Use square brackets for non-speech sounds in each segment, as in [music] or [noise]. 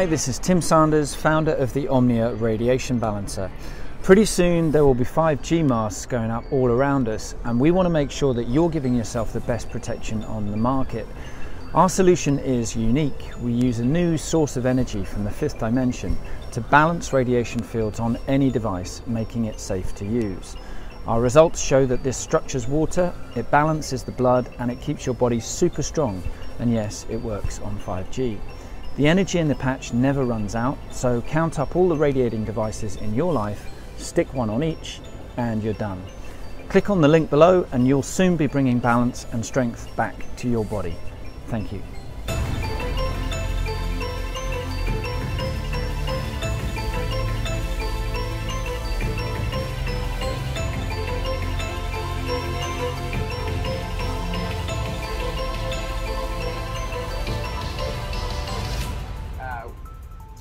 Hi, this is Tim Sanders, founder of the Omnia Radiation Balancer. Pretty soon there will be 5G masks going up all around us, and we want to make sure that you're giving yourself the best protection on the market. Our solution is unique. We use a new source of energy from the fifth dimension to balance radiation fields on any device, making it safe to use. Our results show that this structures water, it balances the blood, and it keeps your body super strong. And yes, it works on 5G. The energy in the patch never runs out, so count up all the radiating devices in your life, stick one on each, and you're done. Click on the link below and you'll soon be bringing balance and strength back to your body. Thank you.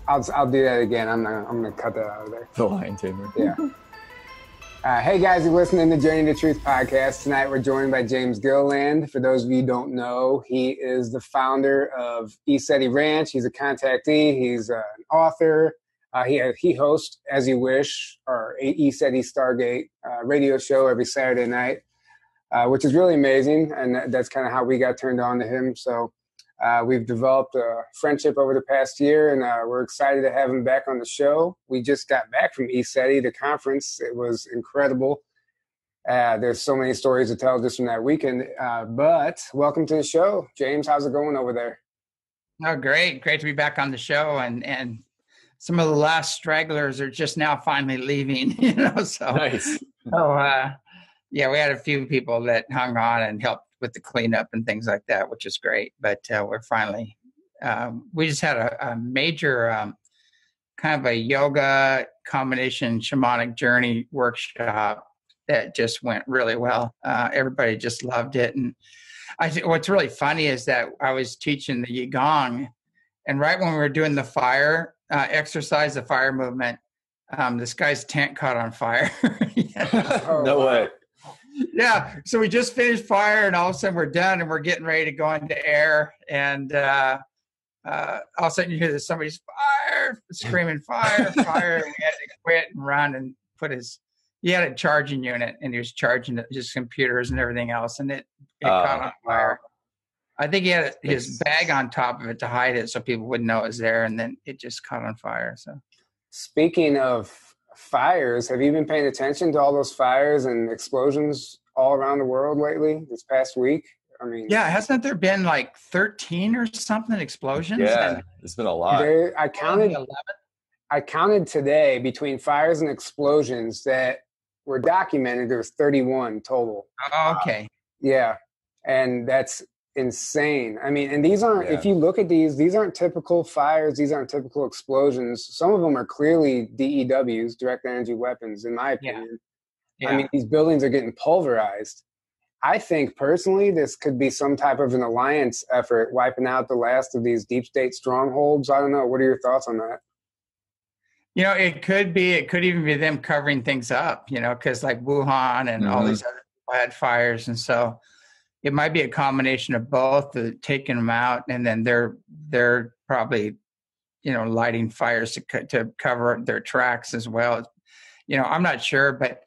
I'll, I'll do that again. I'm not, I'm gonna cut that out of there. The lion tamer. Yeah. [laughs] Uh, hey guys, you're listening to Journey to Truth podcast. Tonight we're joined by James Gilliland. For those of you who don't know, he is the founder of ECETI Ranch. He's a contactee. He's uh, an author. Uh, he he hosts As You Wish, our ECETI Stargate uh, radio show every Saturday night, uh, which is really amazing. And that's kind of how we got turned on to him. So uh, we've developed a friendship over the past year, and uh, we're excited to have him back on the show. We just got back from ECETI, the conference. It was incredible. Uh, there's so many stories to tell just from that weekend. Uh, but welcome to the show, James. How's it going over there? Oh, great! Great to be back on the show, and and some of the last stragglers are just now finally leaving. [laughs] You know, so Nice. so uh, yeah, we had a few people that hung on and helped with the cleanup and things like that, which is great. But uh, we're finally, um, we just had a, a major um, kind of a yoga combination shamanic journey workshop that just went really well. Uh, everybody just loved it. And I think what's really funny is that I was teaching the Qigong, and right when we were doing the fire uh, exercise, the fire movement, um, this guy's tent caught on fire. Oh, [laughs] [laughs] no way. Yeah so we just finished fire and all of a sudden we're done and we're getting ready to go into air and uh uh all of a sudden you hear that somebody's fire screaming fire [laughs] fire and we had to quit and run and put his he had a charging unit and he was charging his computers and everything else and it, it Oh, caught on fire. I think he had his bag on top of it to hide it so people wouldn't know it was there and then it just caught on fire so. Speaking of fires, have you been paying attention to all those fires and explosions all around the world lately this past week? I mean, yeah hasn't there been like 13 or something explosions Yeah, And- it's been a lot. there, I counted. 11? I counted today between fires and explosions that were documented. There was 31 total. Oh, okay Yeah, and that's insane. I mean, and these aren't. If you look at these, these aren't typical fires. These aren't typical explosions. Some of them are clearly DEWs, direct energy weapons, in my opinion. yeah I mean, these buildings are getting pulverized. I think personally, this could be some type of an alliance effort, wiping out the last of these deep state strongholds. I don't know. What are your thoughts on that? You know, it could be, it could even be them covering things up, you know, because like Wuhan and all Mhm. these other had fires. And so it might be a combination of both, the taking them out and then they're, they're probably, you know, lighting fires to, co- to cover their tracks as well. You know, I'm not sure, but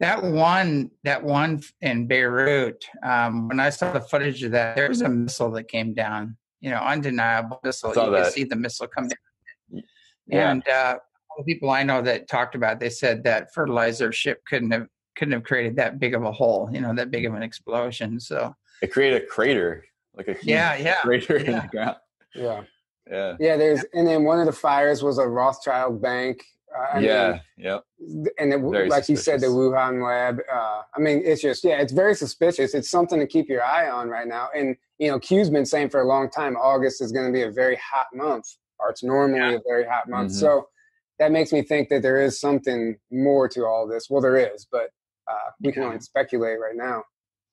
that one, that one in Beirut, um, when I saw the footage of that, there was a missile that came down, you know, undeniable missile. You could see the missile come down. Yeah. And uh, people I know that talked about, it, they said that fertilizer ship couldn't have couldn't have created that big of a hole, you know, that big of an explosion. So It created a crater, like a huge yeah, yeah, crater in the ground. Yeah. Yeah. Yeah. There's, and then one of the fires was a Rothschild bank. Uh, I yeah. Yep. mean, and it, Very like you said, the. Wuhan lab. Uh, I mean, it's just yeah, it's very suspicious. It's something to keep your eye on right now. And you know, Q's been saying for a long time, August is going to be a very hot month, or it's normally a very hot month. Mhm. So that makes me think that there is something more to all this. Well, there is, but uh, we can only speculate right now.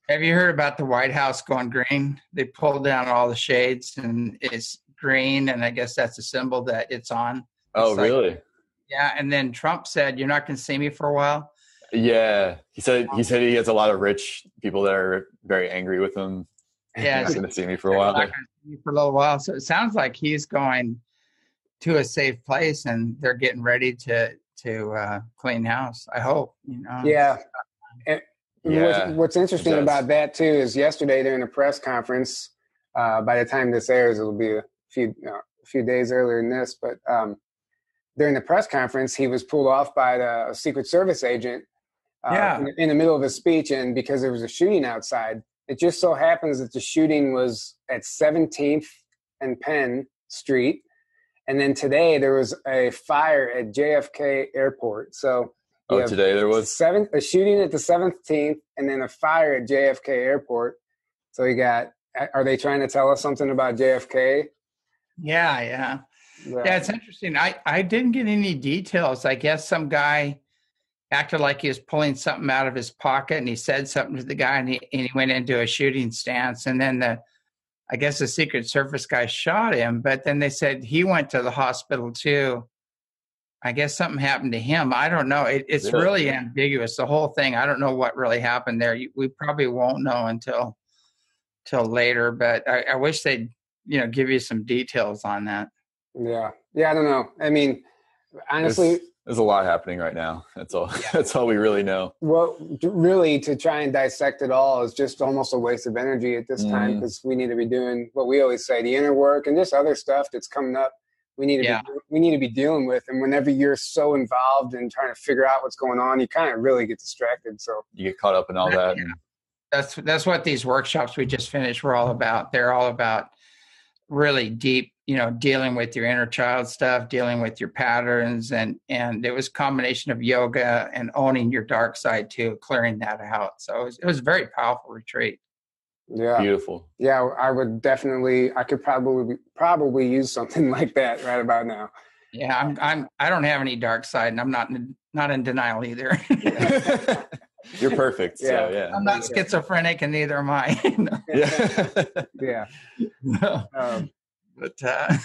Have you heard about the White House going green? They pulled down all the shades and it's green, and I guess that's a symbol that it's on. Oh, like- really? Yeah, and then Trump said, "You're not going to see me for a while." Yeah. He said he said he has a lot of rich people that are very angry with him. [laughs] Yeah, Not going to see me for a while. not gonna see me for a little while. So it sounds like he's going to a safe place and they're getting ready to to uh, clean house. I hope you know. Yeah. And Yeah, what's, what's interesting about that too is yesterday during a press conference. Uh, by the time this airs, it'll be a few uh, a few days earlier than this. But um, during the press conference, he was pulled off by the Secret Service agent. Uh, Yeah. in, in the middle of a speech, and because there was a shooting outside, it just so happens that the shooting was at 17th and Penn Street, and then today there was a fire at JFK Airport. So Oh, you Oh, today there was. seven a shooting at the 17th and then a fire at JFK Airport. So you got are they trying to tell us something about JFK? Yeah, yeah. Yeah, it's interesting. I, I didn't get any details. I guess some guy acted like he was pulling something out of his pocket and he said something to the guy and he, and he went into a shooting stance. And then the, I guess the Secret Service guy shot him, but then they said he went to the hospital too. I guess something happened to him. I don't know. It, it's Really? really ambiguous. The whole thing. I don't know what really happened there. You- We probably won't know until till later. But I, I wish they'd you know give you some details on that. Yeah. Yeah, I don't know. I mean, honestly, There's, there's a lot happening right now. That's all. [laughs] That's all we really know. Well, really to try and dissect it all is just almost a waste of energy at this time Mhm. because we need to be doing what we always say, the inner work and just other stuff that's coming up. We need to Yeah. be we need to be dealing with, and whenever you're so involved in trying to figure out what's going on, you kind of really get distracted. So You get caught up in all that. Yeah. that's that's what these workshops we just finished were all about they're all about really deep you know dealing with your inner child stuff dealing with your patterns and and it was a combination of yoga and owning your dark side too clearing that out so it was, it was a very powerful retreat yeah, Beautiful. Yeah, I would definitely. I could probably probably use something [laughs] like that right about now. yeah i'm i'm i don't have any dark side and i'm not in, not in denial either [laughs] [laughs] You're perfect. Yeah. So yeah. i'm not schizophrenic and neither am i Yeah. Yeah, um, but uh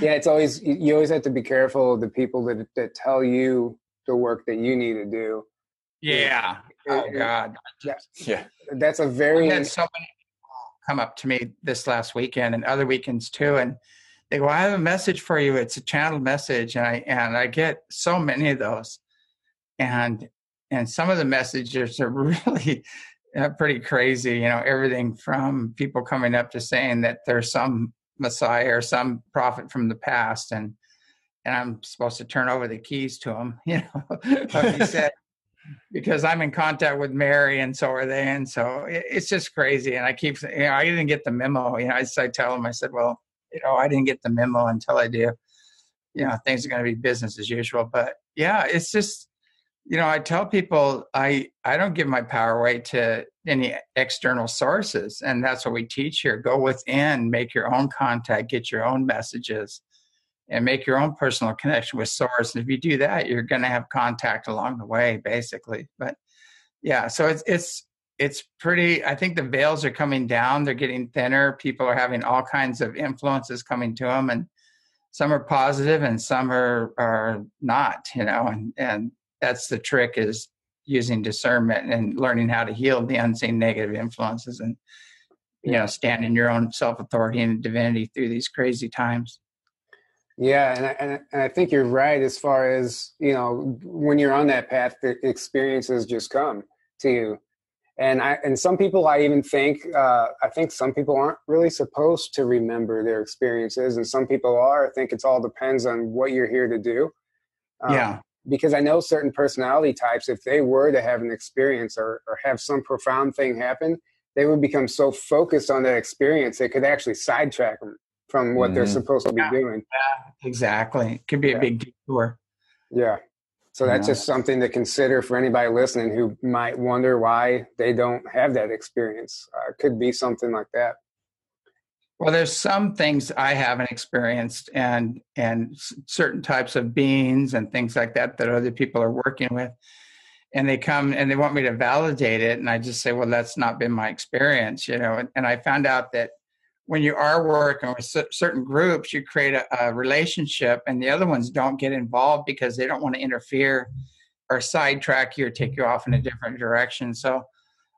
yeah. It's always you you always have to be careful of the people that that tell you the work that you need to do. yeah oh god yeah. That's a very had so many come up to me this last weekend and other weekends too, and they go, "I have a message for you. It's a channel message," and I and I get so many of those, and and some of the messages are [laughs] really uh, pretty crazy. You know, everything from people coming up to saying that there's some Messiah or some prophet from the past, and and I'm supposed to turn over the keys to him. [laughs] You know, he said because I'm in contact with Mary and so are they. And so it, it's just crazy. And I keep you know, I didn't get the memo. You know, I, I tell them, I said, well, you know, I didn't get the memo until I do. You know, things are going to be business as usual. But yeah, it's just, you know, I tell people I I don't give my power away to any external sources, and that's what we teach here. Go within, make your own contact, get your own messages, and make your own personal connection with source. And if you do that, you're going to have contact along the way, basically. But yeah, so it's it's it's pretty. I think the veils are coming down; they're getting thinner. People are having all kinds of influences coming to them, and some are positive and some are are not. You know, and and that's the trick is using discernment and learning how to heal the unseen negative influences and you know stand in your own self authority and divinity through these crazy times. Yeah, and I, and I- and I think you're right as far as you know when you're on that path, the experiences just come to you. And I and some people I even think uh, I think some people aren't really supposed to remember their experiences, and some people are. I think it's all depends on what you're here to do. Um, yeah. because I know certain personality types, if they were to have an experience or, or have some profound thing happen, they would become so focused on that experience, it could actually sidetrack them from what they're Mhm. supposed to be Yeah. doing. Exactly. It could be Yeah. a big detour. Yeah. So that's Yeah. just something to consider for anybody listening who might wonder why they don't have that experience. Uh, it could be something like that. Well, there's some things I haven't experienced, and and s- certain types of beings and things like that that other people are working with, and they come and they want me to validate it, and I just say, well, that's not been my experience, you know. And, and I found out that when you are working with certain groups, you create a, a relationship, and the other ones don't get involved because they don't want to interfere or sidetrack you or take you off in a different direction. So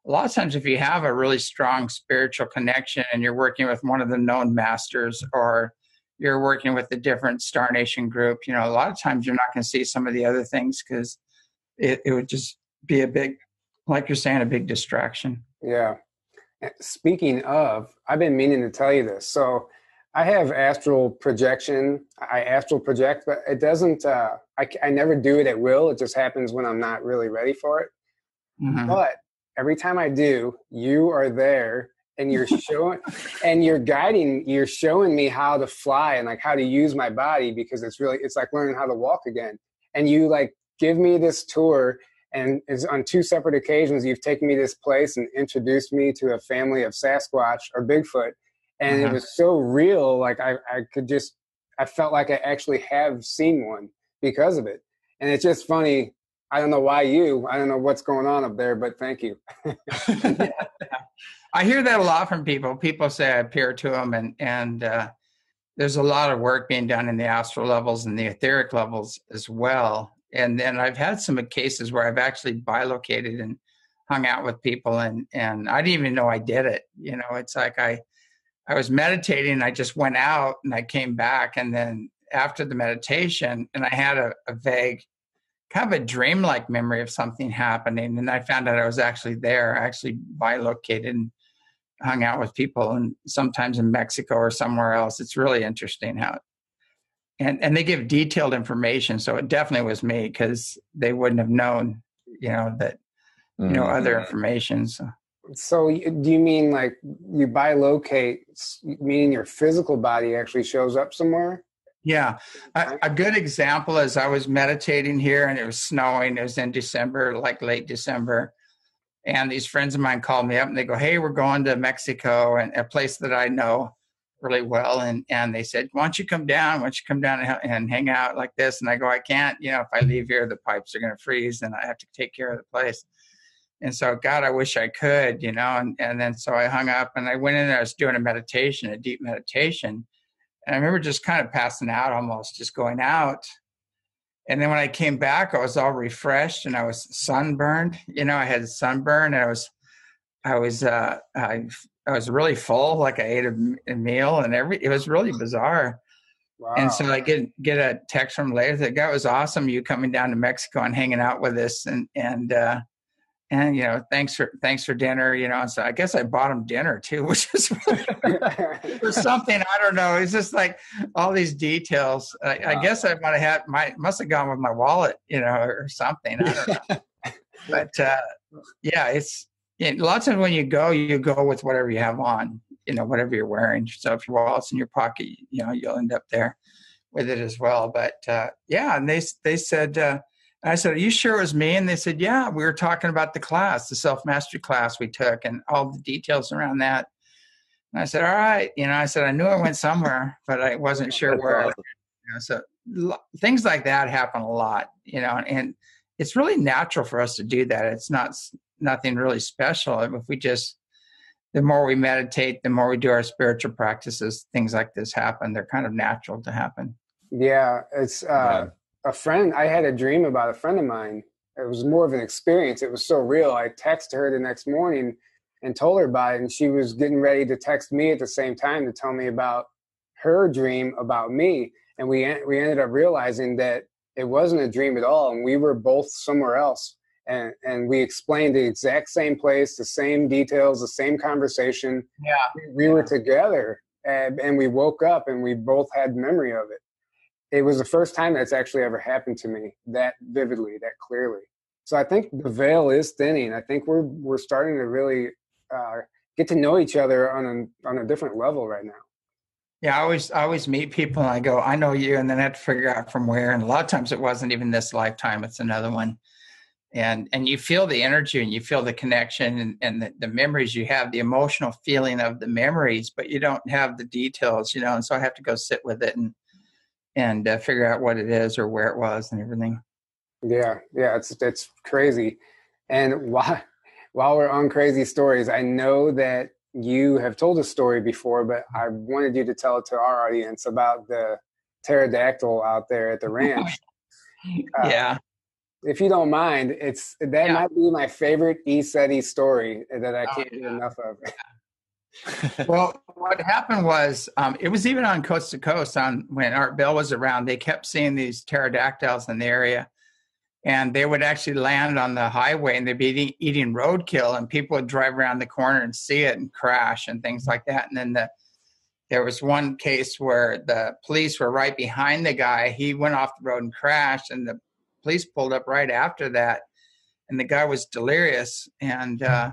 a lot of times if you have a really strong spiritual connection and you're working with one of the known masters or you're working with a different Star Nation group, you know, a lot of times you're not going to see some of the other things because it, it would just be a big, like you're saying, a big distraction. Yeah. Speaking of, I've been meaning to tell you this. So I have astral projection. I astral project, but it doesn't, uh, I, I never do it at will. It just happens when I'm not really ready for it. Mm-hmm. But every time I do, you are there and you're showing [laughs] and you're guiding you're showing me how to fly and like how to use my body because it's really it's like learning how to walk again and you like give me this tour and is on two separate occasions you've taken me this place and introduced me to a family of sasquatch or bigfoot and mm-hmm. it was so real like I, I could just i felt like i actually have seen one because of it and it's just funny i don't know why you i don't know what's going on up there but thank you [laughs] yeah. I hear that a lot from people. People say I appear to them, and and uh, there's a lot of work being done in the astral levels and the etheric levels as well. And then I've had some cases where I've actually bilocated and hung out with people, and and I didn't even know I did it. You know, it's like I I was meditating, I just went out and I came back, and then after the meditation, and I had a, a vague kind of a dreamlike memory of something happening and i found out i was actually there actually bilocated and hung out with people and sometimes in Mexico or somewhere else. It's really interesting how and and they give detailed information. So it definitely was me because they wouldn't have known, you know, that you know mm-hmm. other information. So. so do you mean like you bilocate, meaning your physical body actually shows up somewhere? Yeah, a, a, good example is I was meditating here and it was snowing. It was in December, like late December, and these friends of mine called me up and they go, Hey, we're going to Mexico and a place that I know really well. And, and they said, Why don't you come down? Why don't you come down and, and hang out like this? And I go, I can't, you know, if I leave here, the pipes are going to freeze and I have to take care of the place. And so, God, I wish I could, you know. And, and then so I hung up and I went in there. I was doing a meditation, a deep meditation. And I remember just kind of passing out almost, just going out and then when I came back, I was all refreshed and I was sunburned. You know, I had sunburn and I was, I was, uh, I, I was really full. Like I ate a, a meal and every, it was really bizarre. Wow. And so I get get a text from later that guy was awesome. You coming down to Mexico and hanging out with us, and and uh, and you know thanks for thanks for dinner you know and so i guess i bought him dinner too [laughs] which is for [laughs] something i don't know it's just like all these details i, I guess i might have had my must have gone with my wallet you know or something i don't know [laughs] but uh, yeah it's a lot of times when you go you go with whatever you have on you know whatever you're wearing so if your wallet's in your pocket you know you'll end up there with it as well but uh, yeah and they they said uh, I said, Are you sure it was me? And they said, Yeah, we were talking about the class, the self mastery class we took, and all the details around that. And I said, All right. You know, I said, I knew I went somewhere, but I wasn't [laughs] sure where. Awesome. You know, so l- things like that happen a lot, you know, and it's really natural for us to do that. It's not nothing really special. If we just, the more we meditate, the more we do our spiritual practices, things like this happen. They're kind of natural to happen. Yeah, it's uh, yeah a friend i had a dream about a friend of mine it was more of an experience it was so real i texted her the next morning and told her about it and she was getting ready to text me at the same time to tell me about her dream about me and we we ended up realizing that it wasn't a dream at all and we were both somewhere else and and we explained the exact same place the same details the same conversation yeah we were together and, and we woke up and we both had memory of it it was the first time that's actually ever happened to me that vividly, that clearly. So I think the veil is thinning. I think we're we're starting to really uh, get to know each other on a on a different level right now. Yeah, I always I always meet people and I go, I know you, and then I have to figure out from where. And a lot of times it wasn't even this lifetime; it's another one. And and you feel the energy and you feel the connection and, and the, the memories you have, the emotional feeling of the memories, but you don't have the details, you know. And so I have to go sit with it and and uh, figure out what it is or where it was and everything. Yeah, yeah, it's it's crazy. And [laughs] while while we're on crazy stories, I know that you have told a story before, but I wanted you to tell it to our audience about the pterodactyl out there at the [laughs] ranch. Uh, yeah. If you don't mind, it's that yeah. might be my favorite ECETI story that I oh, can't oh, yeah. get enough of. [laughs] well, what happened was um, it was even on coast to coast. On when Art Bell was around, they kept seeing these pterodactyls in the area, and they would actually land on the highway and they'd be eating, eating roadkill, and people would drive around the corner and see it and crash and things like that. And then the there was one case where the police were right behind the guy. He went off the road and crashed, and the police pulled up right after that, and the guy was delirious and. Uh,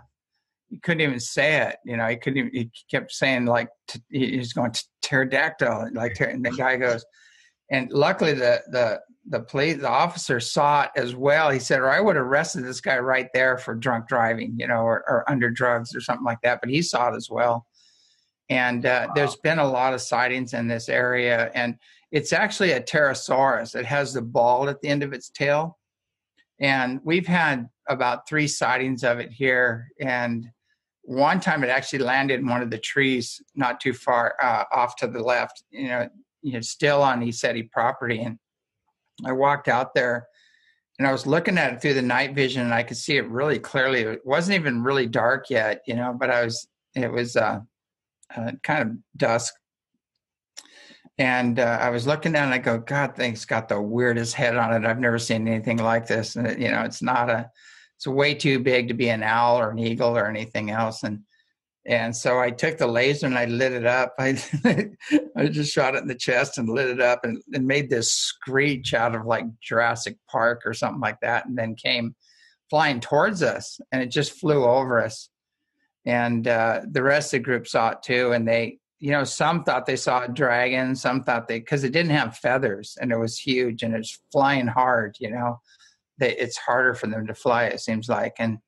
he couldn't even say it. You know, he couldn't. Even, he kept saying like t- he's going to pterodactyl. Like, and the guy goes, and luckily the the the police the officer saw it as well. He said, or I would have arrested this guy right there for drunk driving, you know, or, or under drugs or something like that. But he saw it as well. And uh, wow. there's been a lot of sightings in this area, and it's actually a pterosaurus. It has the ball at the end of its tail, and we've had about three sightings of it here. And one time it actually landed in one of the trees not too far uh, off to the left, you know, you know, still on ECETI property. And I walked out there and I was looking at it through the night vision and I could see it really clearly. It wasn't even really dark yet, you know, but I was, it was uh, uh, kind of dusk. And uh, I was looking it and I go, God, thing's got the weirdest head on it. I've never seen anything like this. And, you know, it's not a, it's way too big to be an owl or an eagle or anything else. And and so I took the laser and I lit it up. [laughs] I I just shot it in the chest and lit it up and, and made this screech out of like Jurassic Park or something like that, and then came flying towards us and it just flew over us. And uh, the rest of the group saw it too, and they you know some thought they saw a dragon, some thought they because it didn't have feathers and it was huge and it's flying hard, you know they, it's harder for them to fly. It seems like, and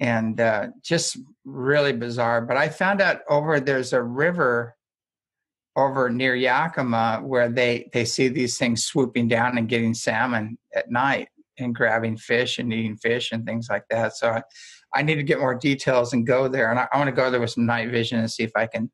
and uh, just really bizarre. But I found out over there's a river over near Yakima where they they see these things swooping down and getting salmon at night and grabbing fish and eating fish and things like that. So I, I need to get more details and go there. And I, I want to go there with some night vision and see if I can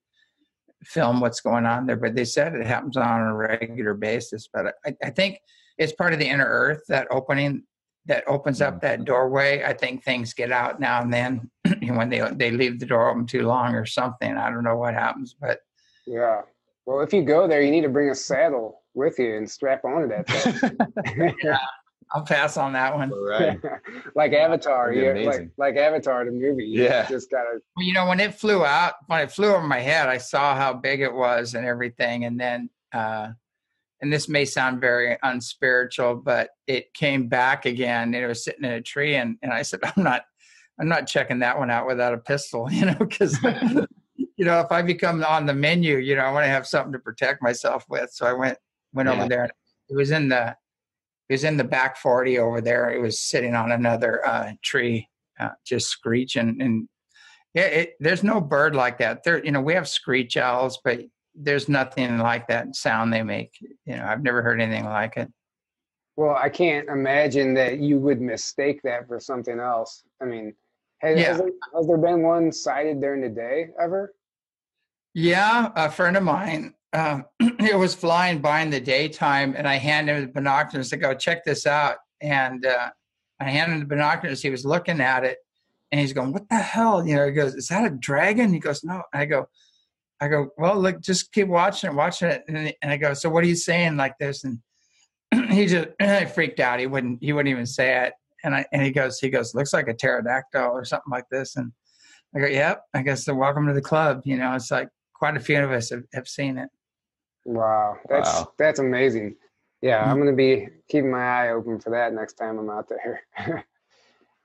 film what's going on there. But they said it happens on a regular basis. But I, I think it's part of the inner earth, that opening that opens up that doorway. I think things get out now and then [clears throat] when they they leave the door open too long or something. I don't know what happens, but yeah. Well, if you go there, you need to bring a saddle with you and strap onto that [laughs] [laughs] yeah, I'll pass on that one. Right. [laughs] like Avatar, yeah, like like Avatar, the movie. You yeah, just gotta. Well, you know, when it flew out, when it flew over my head, I saw how big it was and everything, and then. uh and this may sound very unspiritual, but it came back again and it was sitting in a tree. And, and I said, [laughs] I'm not, I'm not checking that one out without a pistol, [laughs] you know, because, you know, if I become on the menu, you know, I want to have something to protect myself with. So I went, went yeah. over there it was in the, it was in the back 40 over there. It was sitting on another uh, tree, uh, just screeching. And yeah, it, there's no bird like that. There, you know, we have screech owls, but there's nothing like that sound they make. You know, I've never heard anything like it. Well, I can't imagine that you would mistake that for something else. I mean, has, yeah. has, there, has there been one sighted during the day ever? Yeah, a friend of mine, um, [clears throat] it was flying by in the daytime, and I handed him the binoculars to go check this out. And uh, I handed him the binoculars. He was looking at it, and he's going, "What the hell?" You know, he goes, "Is that a dragon?" He goes, "No." I go, I go, well, look, just keep watching it, watching it. And, and I go, so what are you saying like this? And [clears throat] he just [clears throat] freaked out. He wouldn't, he wouldn't even say it. And I, and he goes, he goes, looks like a pterodactyl or something like this. And I go, yep, I guess so welcome to the club. You know, it's like quite a few of us have, have seen it. Wow. That's, wow. that's amazing. Yeah. I'm going to be keeping my eye open for that next time I'm out there. [laughs]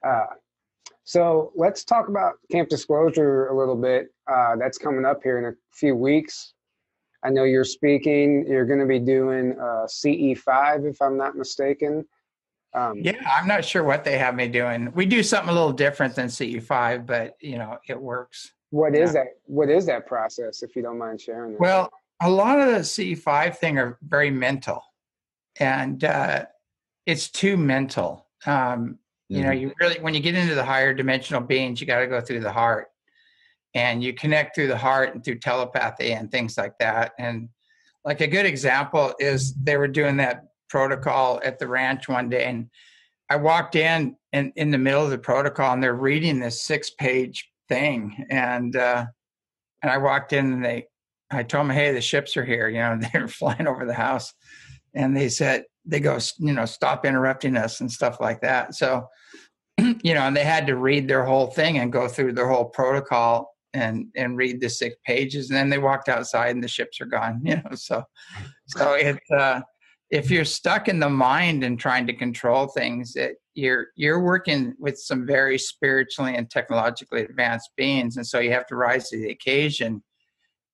uh, so let's talk about Camp Disclosure a little bit. Uh, that's coming up here in a few weeks. I know you're speaking. You're going to be doing uh, CE5, if I'm not mistaken. Um, yeah, I'm not sure what they have me doing. We do something a little different than CE5, but you know, it works. What is yeah. that? What is that process, if you don't mind sharing? That? Well, a lot of the C5 thing are very mental, and uh, it's too mental. Um, you know, mm-hmm. you really when you get into the higher dimensional beings, you got to go through the heart, and you connect through the heart and through telepathy and things like that. And like a good example is they were doing that protocol at the ranch one day, and I walked in and in the middle of the protocol, and they're reading this six-page thing, and uh, and I walked in and they, I told them, hey, the ships are here. You know, [laughs] they were flying over the house, and they said they go, you know, stop interrupting us and stuff like that. So, [clears throat] you know, and they had to read their whole thing and go through their whole protocol and and read the six pages, and then they walked outside and the ships are gone. [laughs] You know, so so it's uh, if you're stuck in the mind and trying to control things, it, you're you're working with some very spiritually and technologically advanced beings, and so you have to rise to the occasion.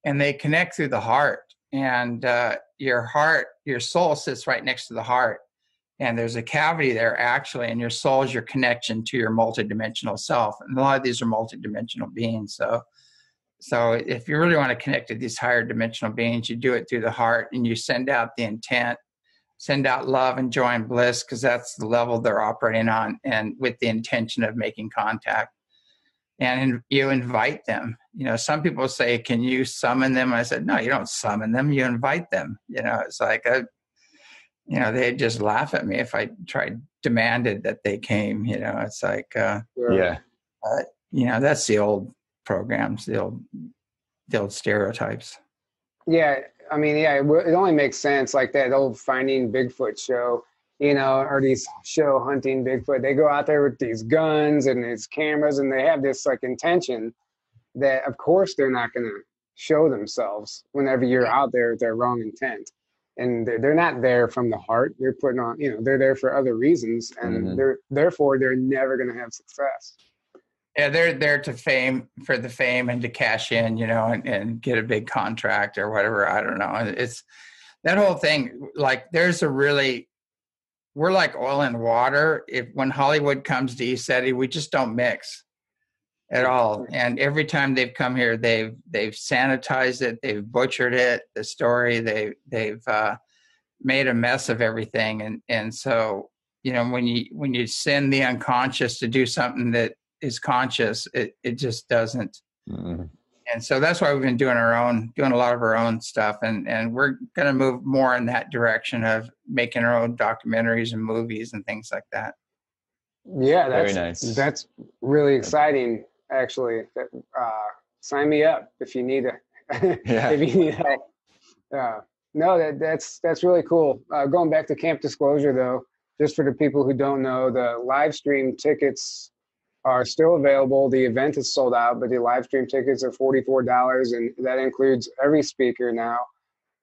And they connect through the heart, and uh, your heart, your soul sits right next to the heart, and there's a cavity there actually, and your soul is your connection to your multidimensional self. And a lot of these are multidimensional beings, so. So if you really want to connect to these higher dimensional beings, you do it through the heart and you send out the intent send out love and joy and bliss because that's the level they're operating on and with the intention of making contact and you invite them. You know some people say can you summon them? I said no you don't summon them you invite them. You know it's like a you know they'd just laugh at me if i tried demanded that they came you know it's like uh yeah. uh, you know that's the old programs the old the old stereotypes. Yeah I mean, yeah, it, it only makes sense. Like that old Finding Bigfoot show, you know, are these show hunting Bigfoot. They go out there with these guns and these cameras, and they have this like intention that, of course, they're not going to show themselves whenever you're out there with their wrong intent. And they're, they're not there from the heart. They're putting on, you know, they're there for other reasons, and mm-hmm. they're therefore they're never going to have success yeah they're there to fame for the fame and to cash in you know and, and get a big contract or whatever i don't know it's that whole thing like there's a really we're like oil and water if when hollywood comes to ECETI, we just don't mix at all and every time they've come here they've they've sanitized it they've butchered it the story they they've uh, made a mess of everything and and so you know when you when you send the unconscious to do something that is conscious, it it just doesn't. Mm-hmm. And so that's why we've been doing our own, doing a lot of our own stuff, and and we're going to move more in that direction of making our own documentaries and movies and things like that. Yeah, that's Very nice. That's really exciting, actually. Uh, sign me up if you need a [laughs] yeah. if you need help. Uh, no, that that's that's really cool. Uh, going back to Camp Disclosure, though, just for the people who don't know, the live stream tickets are still available. The event is sold out, but the live stream tickets are $44, and that includes every speaker now,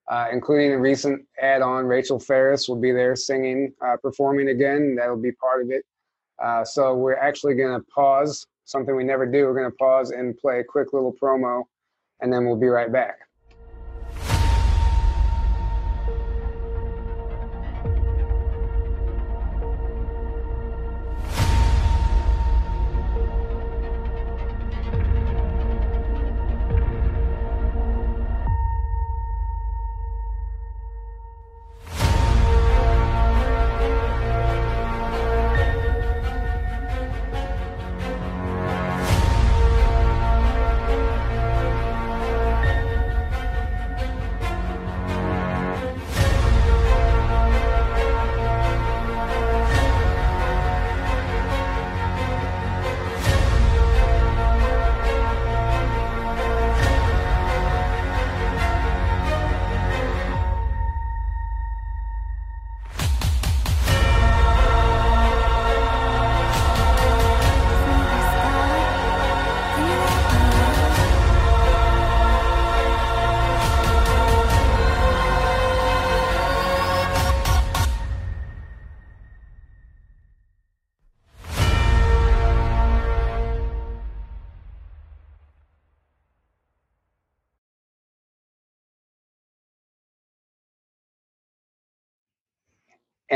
uh, including a recent add on. Rachel Ferris will be there singing, uh, performing again. That'll be part of it. Uh, so we're actually going to pause, something we never do. We're going to pause and play a quick little promo, and then we'll be right back.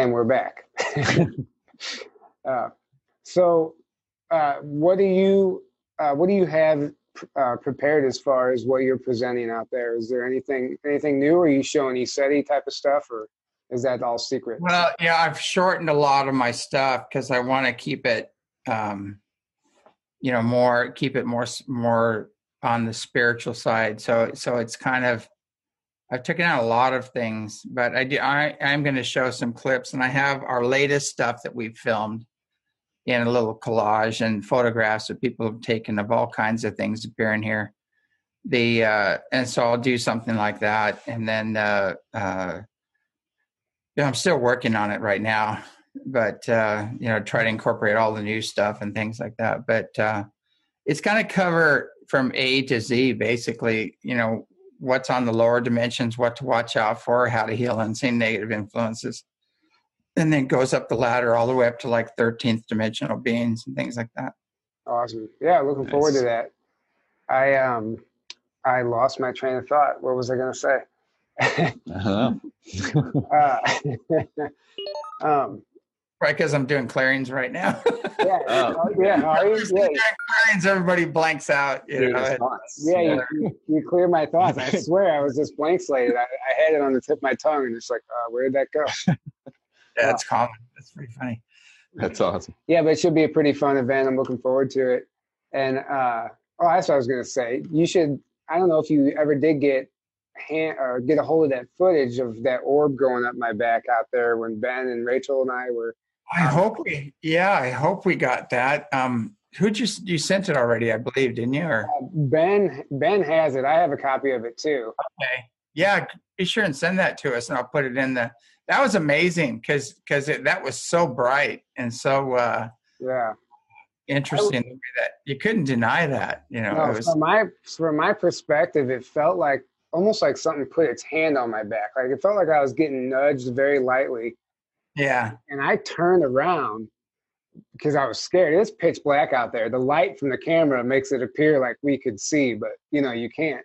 And we're back. [laughs] uh, so, uh, what do you uh, what do you have uh, prepared as far as what you're presenting out there? Is there anything anything new? Are you showing ECETI type of stuff, or is that all secret? Well, yeah, I've shortened a lot of my stuff because I want to keep it, um, you know, more keep it more more on the spiritual side. So so it's kind of I've taken out a lot of things, but I do. I am going to show some clips, and I have our latest stuff that we've filmed in a little collage and photographs that people have taken of all kinds of things appearing here. the uh, and so I'll do something like that, and then uh, uh, you know, I'm still working on it right now, but uh, you know, try to incorporate all the new stuff and things like that. But uh, it's going to cover from A to Z, basically. You know, what's on the lower dimensions, what to watch out for, how to heal unseen negative influences, and then goes up the ladder all the way up to like 13th dimensional beings and things like that. Awesome. Yeah, looking Nice. forward to that. I um I lost my train of thought. What was I gonna say? I don't know. [laughs] uh, [laughs] um Right, because I'm doing clearings right now. [laughs] yeah, Oh. oh, yeah, are you? Yeah, During clearings, everybody blanks out. You know, it- yeah, you, you- you cleared my thoughts. I [laughs] swear I was just blank slated. I, I had it on the tip of my tongue and it's like, uh, where did that go? [laughs] yeah, it's common. It's pretty funny. That's awesome. Yeah, but it should be a pretty fun event. I'm looking forward to it. And uh, oh, that's what I was gonna say. You should. I don't know if you ever did get hand or get a hold of that footage of that orb going up my back out there when Ben and Rachel and I were. I hope we, yeah, I hope we got that. Um, who'd you you sent it already? I believe, didn't you? Or Uh, ben Ben has it. I have a copy of it too. okay, yeah, be sure and send that to us, and I'll put it in the. That was amazing because because that was so bright and so uh, Yeah. interesting way that you couldn't deny that. You know, No, it was from my from my perspective, it felt like almost like something put its hand on my back. Like it felt like I was getting nudged very lightly. Yeah, and I turned around because I was scared. It's pitch black out there. The light from the camera makes it appear like we could see, but you know, you can't.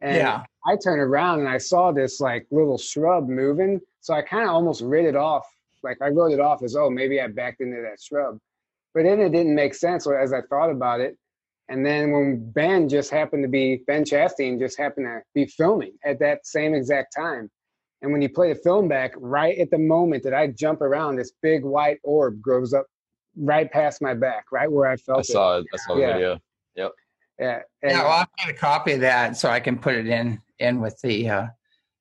And yeah, I turned around and I saw this like little shrub moving. So I kind of almost rid it off. Like I wrote it off as, oh, maybe I backed into that shrub. But then it didn't make sense as I thought about it. And then when Ben just happened to be, Ben Chastain just happened to be filming at that same exact time. And when you play the film back, right at the moment that I jump around, this big white orb grows up right past my back, right where I felt I saw it. I saw the video. it. Yeah. And- yeah. Well, I'll get a copy of that so I can put it in in with the uh,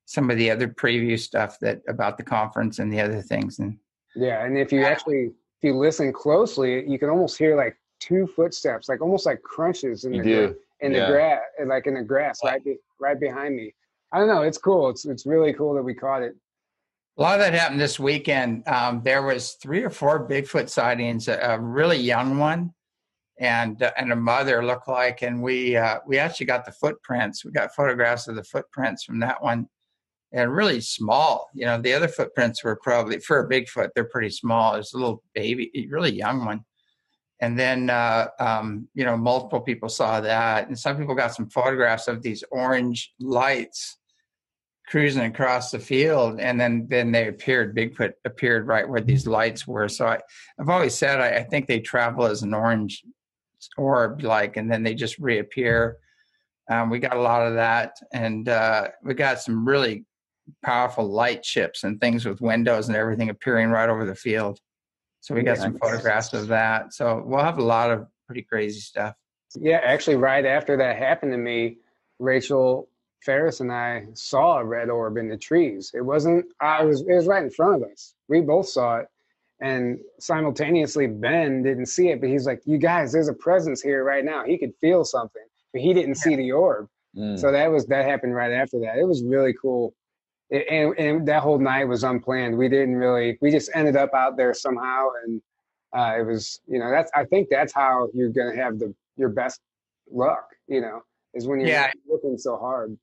some of the other preview stuff that about the conference and the other things. And Yeah, and if you actually if you listen closely, you can almost hear like two footsteps, like almost like crunches in You the gra- do. in yeah. the grass, like in the grass, right be, right behind me. I don't know. It's cool. It's it's really cool that we caught it. A lot of that happened this weekend. Um, there was three or four Bigfoot sightings. A, a really young one, and uh, and a mother look like. And we uh, we actually got the footprints. We got photographs of the footprints from that one, and really small. You know, the other footprints were probably for a Bigfoot. They're pretty small. It's a little baby, really young one. And then uh, um, you know, multiple people saw that, and some people got some photographs of these orange lights cruising across the field and then then they appeared bigfoot appeared right where these lights were. So I, i've always said I, I think they travel as an orange orb like and then they just reappear. Um, we got a lot of that and uh, we got some really powerful light ships and things with windows and everything appearing right over the field. So we got some photographs of that. So we'll have a lot of pretty crazy stuff. Yeah, actually, right after that happened to me, Rachel Ferris and I saw a red orb in the trees. It wasn't. I was. It was right in front of us. We both saw it, and simultaneously, Ben didn't see it, but he's like, "You guys, there's a presence here right now." He could feel something, but he didn't see the orb. Mm. So that was that happened right after that. It was really cool. It, and, and that whole night was unplanned. We didn't really. We just ended up out there somehow, and uh, it was you know that's. I think that's how you're gonna have the your best luck. You know, is when you're Yeah. looking so hard.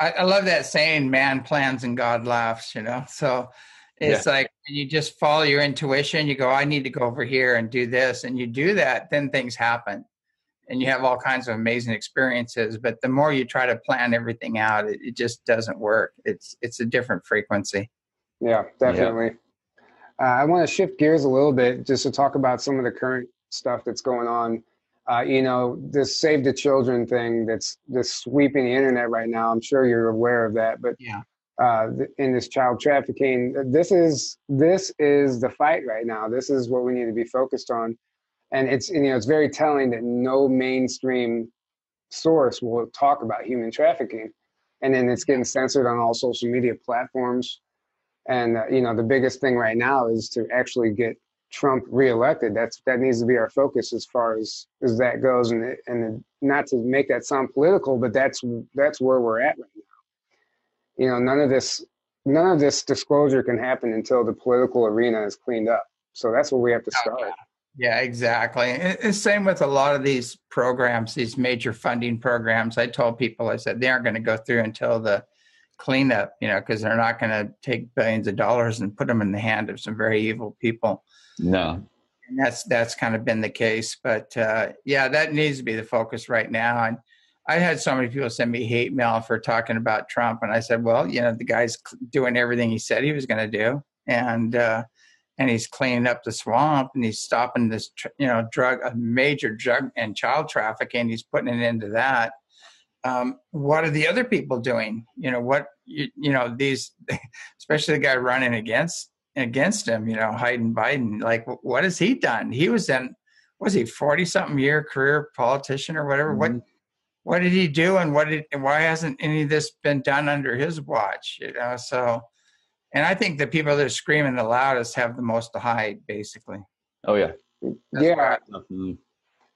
I, I love that saying, man plans and God laughs, you know? So it's like when you just follow your intuition, you go, I need to go over here and do this. And you do that, then things happen. And you have all kinds of amazing experiences. But the more you try to plan everything out, it, it just doesn't work. It's it's a different frequency. Yeah, definitely. Uh, I want to shift gears a little bit just to talk about some of the current stuff that's going on. Uh, you know, this Save the Children thing that's just sweeping the internet right now. I'm sure you're aware of that, but Yeah. uh, in this child trafficking, this is this is the fight right now. This is what we need to be focused on, and it's you know it's very telling that no mainstream source will talk about human trafficking, and then it's getting censored on all social media platforms. And uh, you know, the biggest thing right now is to actually get Trump reelected. That's that needs to be our focus as far as as that goes, and and not to make that sound political, but that's that's where we're at right now. You know, none of this none of this disclosure can happen until the political arena is cleaned up. So that's where we have to oh, start. Yeah, exactly. It's same with a lot of these programs, these major funding programs. I told people, I said they aren't going to go through until the cleanup, you know, because they're not going to take billions of dollars and put them in the hand of some very evil people. No. And that's that's kind of been the case. But uh, yeah, that needs to be the focus right now. And I had so many people send me hate mail for talking about Trump, and I said, well, you know, the guy's doing everything he said he was going to do, and uh, and he's cleaning up the swamp, and he's stopping this, you know, drug, a major drug and child trafficking. He's putting an end to that. Um, what are the other people doing? You know, what you, you know these, [laughs] especially the guy running against against him. You know, Hayden Biden. Like, what has he done? He was in was he 40 something year career politician or whatever mm-hmm. what what did he do and what did why hasn't any of this been done under his watch you know so and i think the people that are screaming the loudest have the most to hide basically oh yeah That's yeah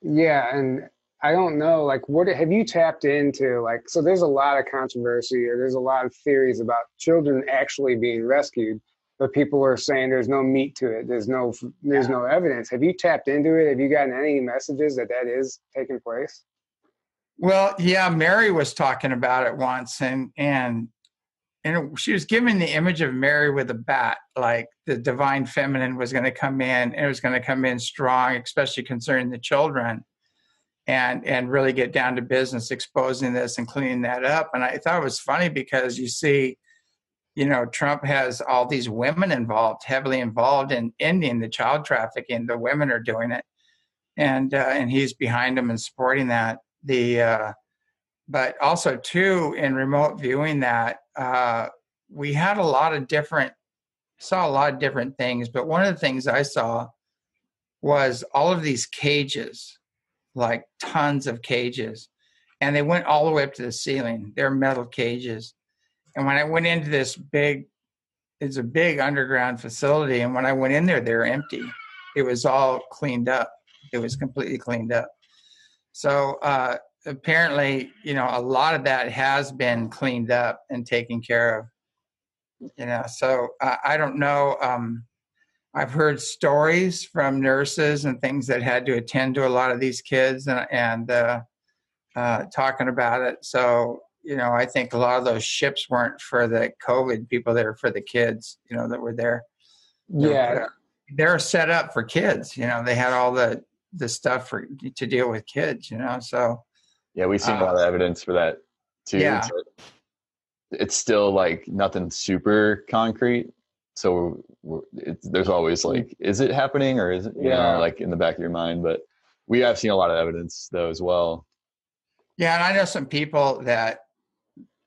yeah and i don't know like what have you tapped into like so there's a lot of controversy or there's a lot of theories about children actually being rescued but people are saying there's no meat to it there's no there's no evidence. Have you tapped into it? Have you gotten any messages that that is taking place? Well, yeah, Mary was talking about it once, and and and she was giving the image of Mary with a bat, like the divine feminine was going to come in, and it was going to come in strong, especially concerning the children, and and really get down to business, exposing this and cleaning that up. And I thought it was funny because you see, you know, Trump has all these women involved, heavily involved in ending the child trafficking. The women are doing it, and uh, and he's behind them and supporting that the uh, but also too in remote viewing that uh, we had a lot of different saw a lot of different things but one of the things i saw was all of these cages like tons of cages. And they went all the way up to the ceiling. They're metal cages. And when i went into this big it's a big underground facility and when i went in there they were empty. It was all cleaned up. It was completely cleaned up. So uh, apparently, you know, a lot of that has been cleaned up and taken care of. You know, so uh, I don't know. Um, I've heard stories from nurses and things that had to attend to a lot of these kids and, and uh, uh, talking about it. So, you know, I think a lot of those ships weren't for the COVID people; they were for the kids. You know, that were there. Yeah, they're set up for kids. You know, they had all the the stuff for to deal with kids, you know. So yeah, we've seen uh, a lot of evidence for that too. Yeah. It's still like nothing super concrete. So there's always mm. like, is it happening or is it, you yeah. know, like in the back of your mind? But we have seen a lot of evidence though as well. Yeah, and I know some people that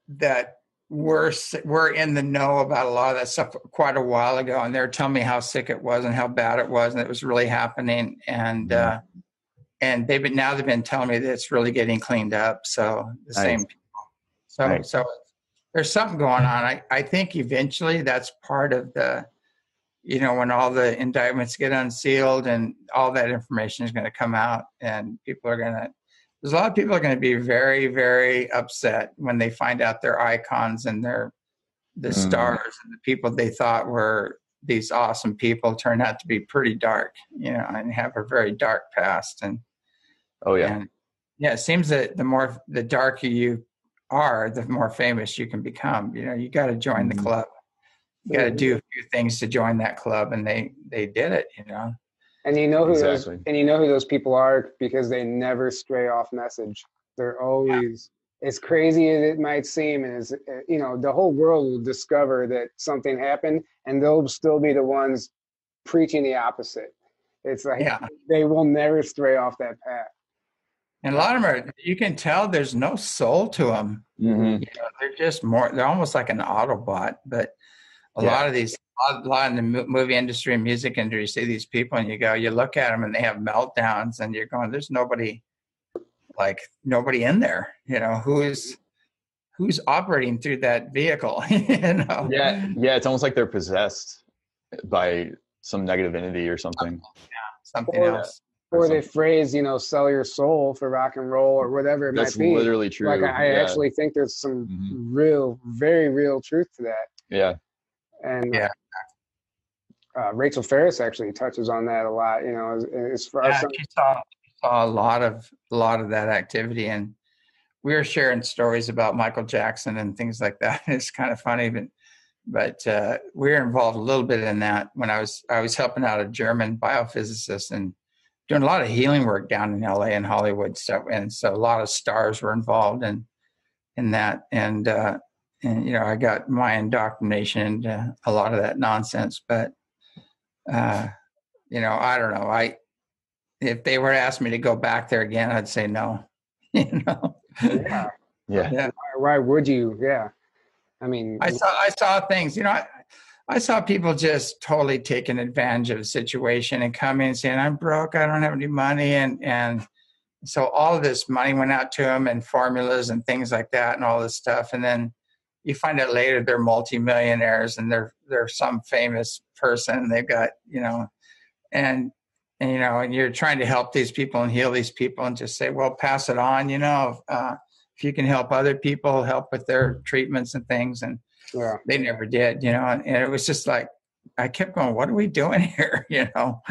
that were were in the know about a lot of that stuff quite a while ago, and they're telling me how sick it was and how bad it was, and it was really happening. And mm-hmm. uh, and they've been now they've been telling me that it's really getting cleaned up. So the nice. same people. So nice. so there's something going on. I I think eventually that's part of the, you know, when all the indictments get unsealed and all that information is going to come out, and people are going to there's a lot of people are going to be very very upset when they find out their icons and their the mm. stars and the people they thought were these awesome people turn out to be pretty dark you know and have a very dark past and oh yeah and, yeah it seems that the more the darker you are the more famous you can become you know you got to join the mm. club you got to do a few things to join that club and they they did it you know and you know who exactly. those and you know who those people are because they never stray off message. They're always yeah. as crazy as it might seem, and as you know, the whole world will discover that something happened, and they'll still be the ones preaching the opposite. It's like yeah. they will never stray off that path. And a lot of them are, you can tell there's no soul to them. Mm-hmm. You know, they're just more, they're almost like an Autobot. But a yeah. lot of these a lot in the movie industry and music industry, you see these people and you go, you look at them and they have meltdowns and you're going, there's nobody, like nobody in there, you know, who's, who's operating through that vehicle, [laughs] you know? Yeah. Yeah. It's almost like they're possessed by some negative entity or something. Yeah, something Or- else. Or Or they phrase, you know, sell your soul for rock and roll or whatever it That's might be. That's literally true. Like I, I yeah. actually think there's some Mhm. real, very real truth to that. yeah. And Yeah. uh, Rachel Ferris actually touches on that a lot. You know, as, as far as Yeah, some, she saw saw a lot of a lot of that activity, and we were sharing stories about Michael Jackson and things like that. [laughs] It's kind of funny, but but uh, we were involved a little bit in that when I was I was helping out a German biophysicist and doing a lot of healing work down in LA and Hollywood stuff, and so a lot of stars were involved in in that, and uh, and you know I got my indoctrination into a lot of that nonsense, but uh, you know I don't know I if they were to ask me to go back there again, I'd say no. [laughs] you know, yeah, [laughs] Yeah. Yeah. why, why would you? Yeah, I mean, I saw I saw things. You know, I, I saw people just totally taking advantage of the situation and coming and saying, "I'm broke. I don't have any money," and and so all this money went out to them and formulas and things like that and all this stuff, and then you find out later they're multimillionaires and they're they're some famous person. They've got you know, and and you know, and you're trying to help these people and heal these people and just say, well, pass it on. You know, uh, if you can help other people, help with their treatments and things, and yeah, they never did. You know, and, and it was just like I kept going, what are we doing [laughs] here? You know,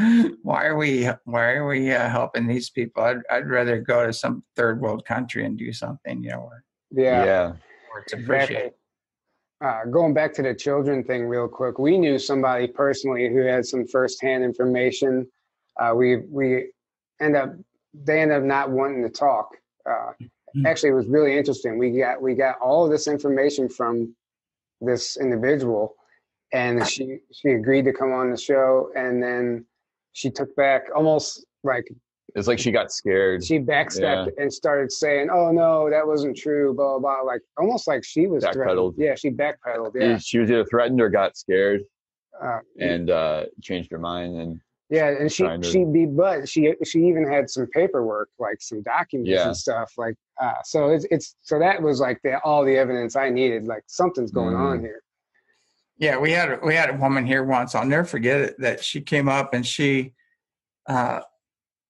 why are we why are we uh, helping these people? I'd I'd rather go to some third world country and do something. You know, where, yeah, Yeah. where it's exactly. appreciated. Uh, going back to the children thing real quick, we knew somebody personally who had some firsthand information. Uh, we we end up they end up not wanting to talk. Uh, Mm. actually, it was really interesting. We got we got all of this information from this individual, and she she agreed to come on the show, and then she took back almost like It's like she got scared. she backstepped and started saying, "Oh no, that wasn't true." Blah blah. blah. Like almost like she was threatened. Yeah, she backpedaled. Yeah, She was either threatened or got scared uh, and uh, changed her mind. And yeah, and she to- she be but she she even had some paperwork, like some documents Yeah. and stuff. Like uh, so it's it's so that was like the all the evidence I needed. Like something's going Mm. on here. Yeah, we had we had a woman here once. I'll never forget it. That she came up and she, uh,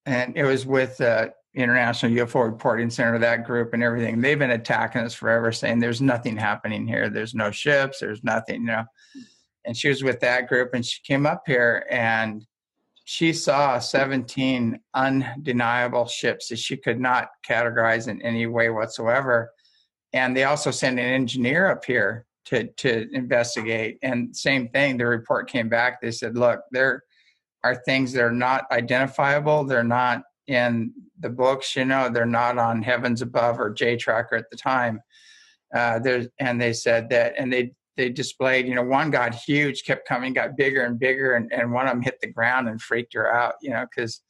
and it was with uh, International UFO Reporting Center, that group, and everything. They've been attacking us forever, saying there's nothing happening here. There's no ships. There's nothing. You know. And she was with that group, and she came up here and she saw 17 undeniable ships that she could not categorize in any way whatsoever. And they also sent an engineer up here to to investigate. And same thing, the report came back. They said, look, there are things that are not identifiable. They're not in the books, you know, they're not on Heavens Above or J Tracker at the time. Uh, there's and they said that, and they they displayed, you know, one got huge, kept coming, got bigger and bigger, and, and one of them hit the ground and freaked her out, you know, because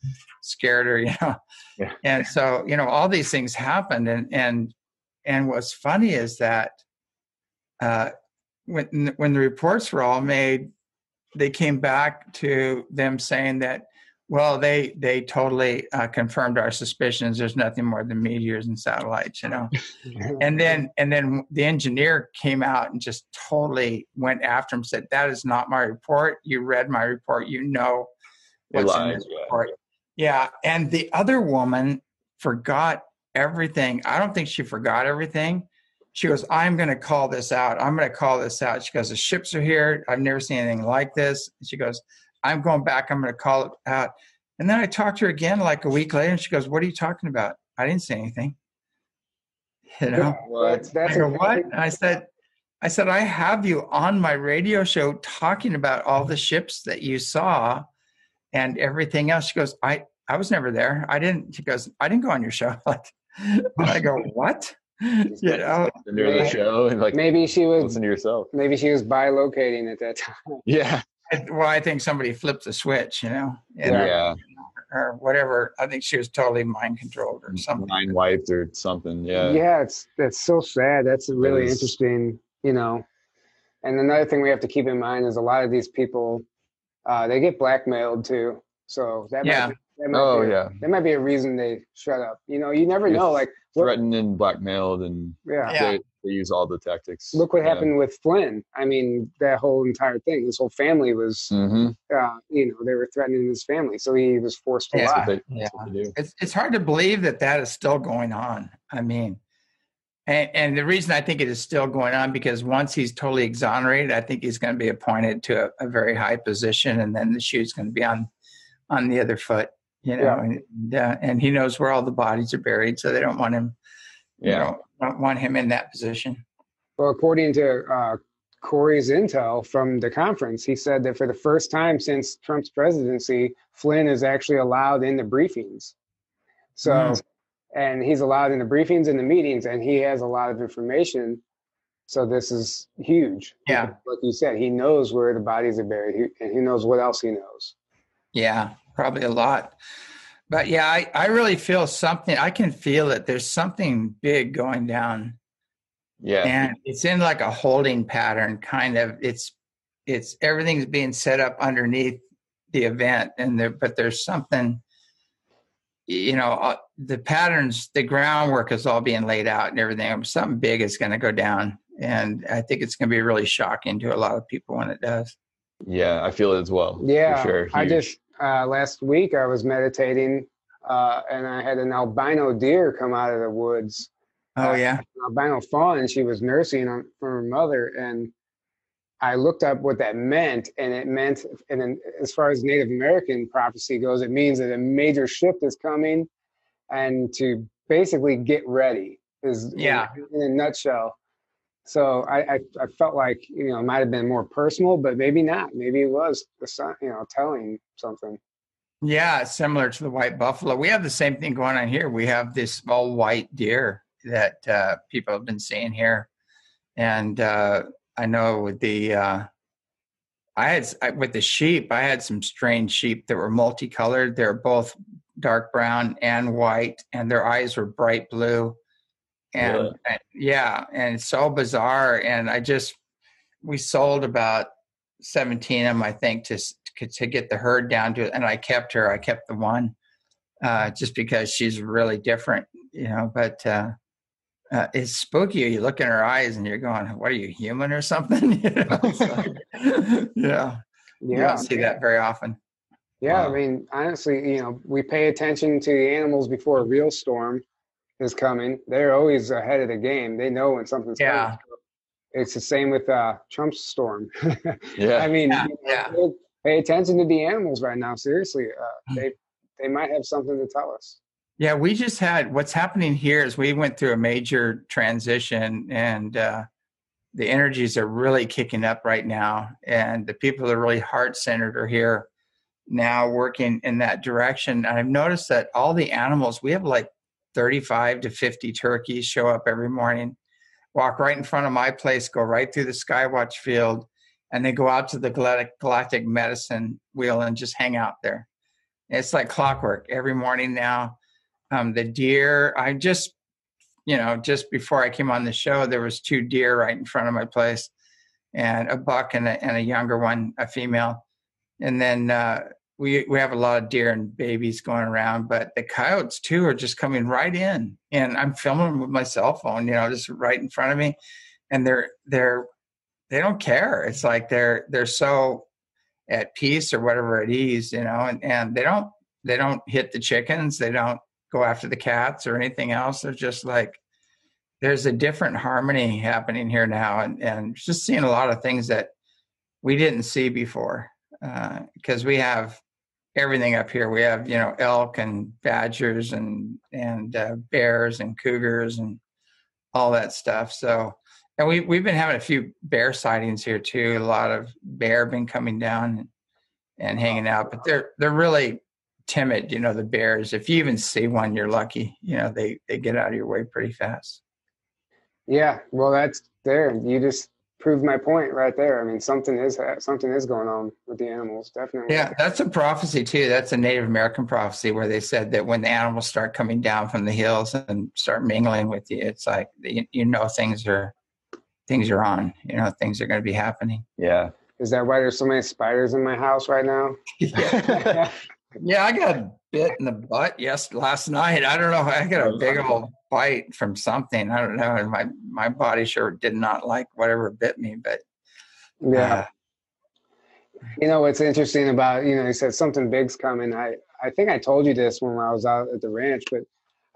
scared her, [laughs] you know. Yeah. And so, you know, all these things happened, and and and what's funny is that uh, when when the reports were all made, they came back to them saying that, well, they they totally uh, confirmed our suspicions. There's nothing more than meteors and satellites, you know. [laughs] and then and then the engineer came out and just totally went after him. Said that is not my report. You read my report. You know what's in this yeah. report. Yeah, and the other woman forgot everything. I don't think she forgot everything. She goes, I'm going to call this out. I'm going to call this out. She goes, the ships are here. I've never seen anything like this. She goes, I'm going back. I'm going to call it out. And then I talked to her again like a week later, and she goes, What are you talking about? I didn't say anything. You know, That's, that's I go, what? And I said, I said, I have you on my radio show talking about all the ships that you saw and everything else. She goes, I, I was never there. I didn't, she goes, I didn't go on your show. [laughs] Like, I go, what? You know, the Yeah. show and like maybe she was listen to yourself. maybe she was bilocating at that time. Yeah. I- well, I think somebody flipped the switch, you know, and- Yeah. or whatever. I think she was totally mind controlled or something. Mind wiped or something. Yeah. yeah it's that's so sad that's really is. interesting you know and another thing we have to keep in mind is a lot of these people uh, they get blackmailed too so that Yeah. might, oh be a, yeah, that might be a reason they shut up. You know, you never know. Like what, threatened and blackmailed, and yeah, yeah. They, they, use all the tactics. Look what yeah. happened with Flynn. I mean, that whole entire thing. His whole family was, mm-hmm. uh, you know, they were threatening his family, so he was forced to Yeah. lie. They, Yeah. do. It's it's hard to believe that that is still going on. I mean, and and the reason I think it is still going on because once he's totally exonerated, I think he's going to be appointed to a, a very high position, and then the shoe's going to be on on the other foot. You know, Yeah. and, uh, and he knows where all the bodies are buried, so they don't want him. You Yeah. know, don't want him in that position. Well, according to uh, Corey's intel from the conference, he said that for the first time since Trump's presidency, Flynn is actually allowed in the briefings. So, Mm. and he's allowed in the briefings and the meetings, and he has a lot of information. So this is huge. Yeah. like you said, he knows where the bodies are buried, and he knows what else he knows. Yeah, probably a lot. But yeah, I, I really feel something. I can feel it. There's something big going down. Yeah. and it's in like a holding pattern kind of it's it's everything's being set up underneath the event and there but there's something you know uh, the patterns the groundwork is all being laid out and everything something big is going to go down and i think it's going to be really shocking to a lot of people when it does Yeah, I feel it as well. Yeah, for sure. I just uh, last week I was meditating, uh, and I had an albino deer come out of the woods. oh uh, yeah an albino fawn, and she was nursing on, from her mother. And I looked up what that meant, and it meant, and then as far as Native American prophecy goes, it means that a major shift is coming, and to basically get ready is Yeah. in, in a nutshell. So I, I, I felt like you know it might have been more personal, but maybe not. Maybe it was the sun, you know, telling something. Yeah, similar to the white buffalo. We have the same thing going on here. We have this small white deer that uh, people have been seeing here, and uh, I know with the uh, I had I, with the sheep, I had some strange sheep that were multicolored. They're both dark brown and white, and their eyes were bright blue. And, Really? and yeah, and it's so bizarre. And I just we sold about 17 of them, I think, to to get the herd down to it. And I kept her. I kept the one uh, just because she's really different, you know. But uh, uh, it's spooky. You look in her eyes and you're going, "What are you, human or something?" [laughs] you know? Like- [laughs] yeah, you Yeah, don't see that very often. Yeah, I mean, honestly, you know, we pay attention to the animals before a real storm is coming. They're always ahead of the game. They know when something's Yeah. coming. It's the same with uh, Trump's storm. [laughs] Yeah. I mean, Yeah, yeah. pay- pay attention to the animals right now. Seriously, uh, Mm. they they might have something to tell us. Yeah, we just had what's happening here is we went through a major transition and uh, the energies are really kicking up right now. And the people that are really heart centered are here now working in that direction. And I've noticed that all the animals, we have like 35 to 50 turkeys show up every morning, walk right in front of my place, go right through the Skywatch field, and they go out to the galactic, medicine wheel and just hang out there. It's like clockwork every morning now um, the deer i just you know just before i came on the show there was two deer right in front of my place and a buck and a, and a younger one a female and then uh, we we have a lot of deer and babies going around but the coyotes too are just coming right in. And i'm filming with my cell phone you know just right in front of me. And they're they're they don't care. It's like they're they're so at peace or whatever at ease you know and, and they don't they don't hit the chickens. They don't go after the cats or anything else. They're just like there's a different harmony happening here now, and and just seeing a lot of things that we didn't see before uh, because we have everything up here. We have you know elk and badgers and and uh, bears and cougars and all that stuff. So. And we we've been having a few bear sightings here too. A lot of bear been coming down and, and hanging out, but they're they're really timid you know the bears if you even see one you're lucky you know they they get out of your way pretty fast Yeah, well, that's there. You just proved my point right there. I mean, something is something is going on with the animals, definitely. yeah that's a prophecy too that's a native american prophecy where they said that when the animals start coming down from the hills and start mingling with you it's like you, you know things are things are on you know things are going to be happening Yeah. Is that why there's so many spiders in my house right now? yeah. [laughs] yeah i got bit in the butt yes last night. I don't know. I got a big old bite from something. I don't know. My my body sure did not like whatever bit me, but yeah. Uh, you know what's interesting about you know he said something big's coming. I I think I told you this when I was out at the ranch, but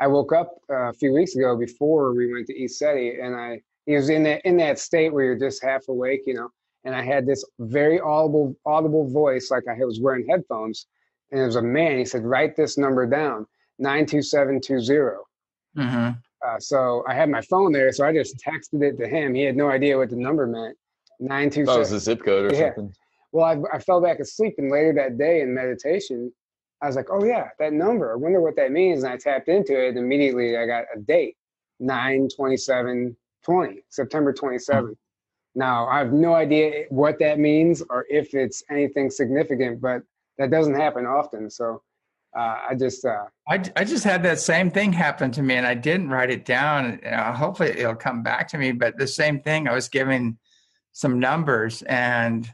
I woke up uh, a few weeks ago before we went to ECETI, and I he was in that in that state where you're just half awake, you know. And I had this very audible audible voice, like I was wearing headphones, and it was a man. He said, "Write this number down, nine two seven two zero. Uh, so I had my phone there, so I just texted it to him. He had no idea what the number meant. Nine two. That was a zip code or yeah. something. Well, I, I fell back asleep, and later that day in meditation, I was like, "Oh yeah, that number. I wonder what that means." And I tapped into it. And immediately, I got a date: nine twenty-seven twenty, September twenty-seventh. Mm-hmm. Now I have no idea what that means or if it's anything significant, but that doesn't happen often. So uh, I just uh, I, I just had that same thing happen to me, and I didn't write it down. Uh, hopefully, it'll come back to me. But the same thing, I was giving some numbers, and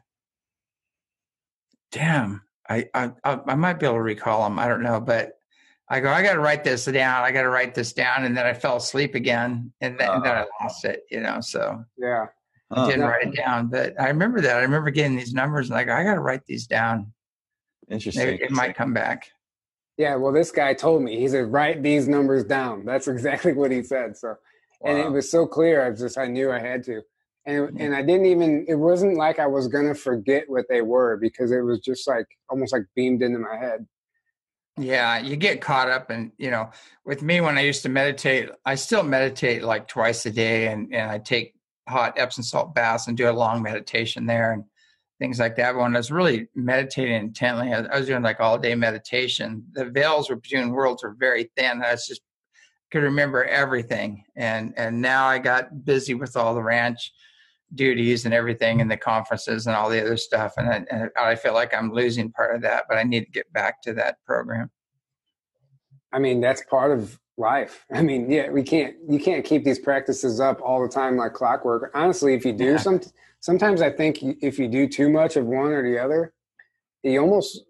damn, I I I might be able to recall them. I don't know, but I go, I got to write this down. I got to write this down, and then I fell asleep again, and then, and then I uh. lost it. You know, so yeah. I didn't write it down, but I remember that. I remember getting these numbers, and I go, I got to write these down. Interesting. Maybe it might come back. Yeah, well, this guy told me. He said, "Write these numbers down." That's [laughs] exactly what he said. So, wow. and it was so clear. I just I knew I had to, and mm-hmm. and I didn't even. It wasn't like I was gonna forget what they were because it was just like almost like beamed into my head. Yeah, you get caught up, and you know, with me when I used to meditate, I still meditate like twice a day, and and I take hot Epsom salt baths and do a long meditation there, and things like that. But when I was really meditating intently, I, was doing like all day meditation. The veils between worlds were very thin. I was just could remember everything. And and now I got busy with all the ranch duties and everything and the conferences and all the other stuff. And I, and I feel like I'm losing part of that, but I need to get back to that program. I mean, that's part of life. [laughs] I mean, yeah, we can't you can't keep these practices up all the time like clockwork. Honestly, if you do yeah. some sometimes I think if you do too much of one or the other, you almost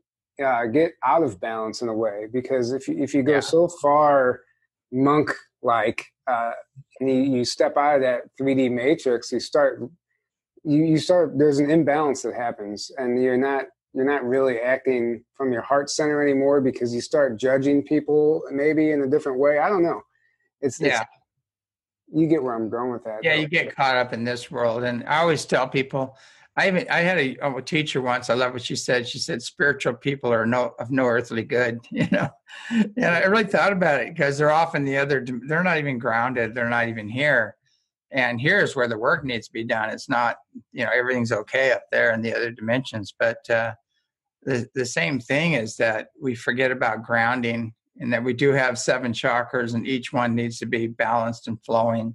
uh, get out of balance in a way because if you, if you go yeah. so far monk like uh, and you, you step out of that 3D matrix, you start you, you start there's an imbalance that happens and you're not you're not really acting from your heart center anymore because you start judging people maybe in a different way. I don't know. It's, yeah. It's, you get where I'm going with that. Yeah, though. you get caught up in this world, and I always tell people. I even I had a, a, teacher once. I love what she said. She said, "Spiritual people are no of no earthly good." [laughs] You know, and I really thought about it because they're often the other. They're not even grounded. They're not even here. And here's where the work needs to be done. It's not, you know, everything's okay up there in the other dimensions, but uh, the the same thing is that we forget about grounding and that we do have seven chakras and each one needs to be balanced and flowing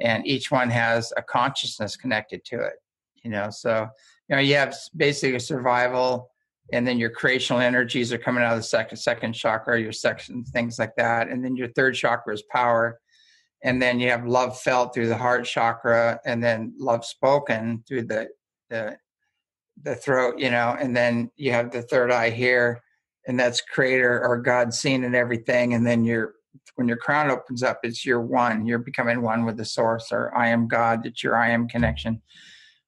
and each one has a consciousness connected to it you know? So you know you have basically a survival and then your creational energies are coming out of the second second chakra your section things like that and then your third chakra is power and then you have love felt through the heart chakra and then love spoken through the the the throat you know? And then you have the third eye here and that's creator or God seen in everything. And then you're when your crown opens up, it's your one. You're becoming one with the source, or I am God. It's your I am connection.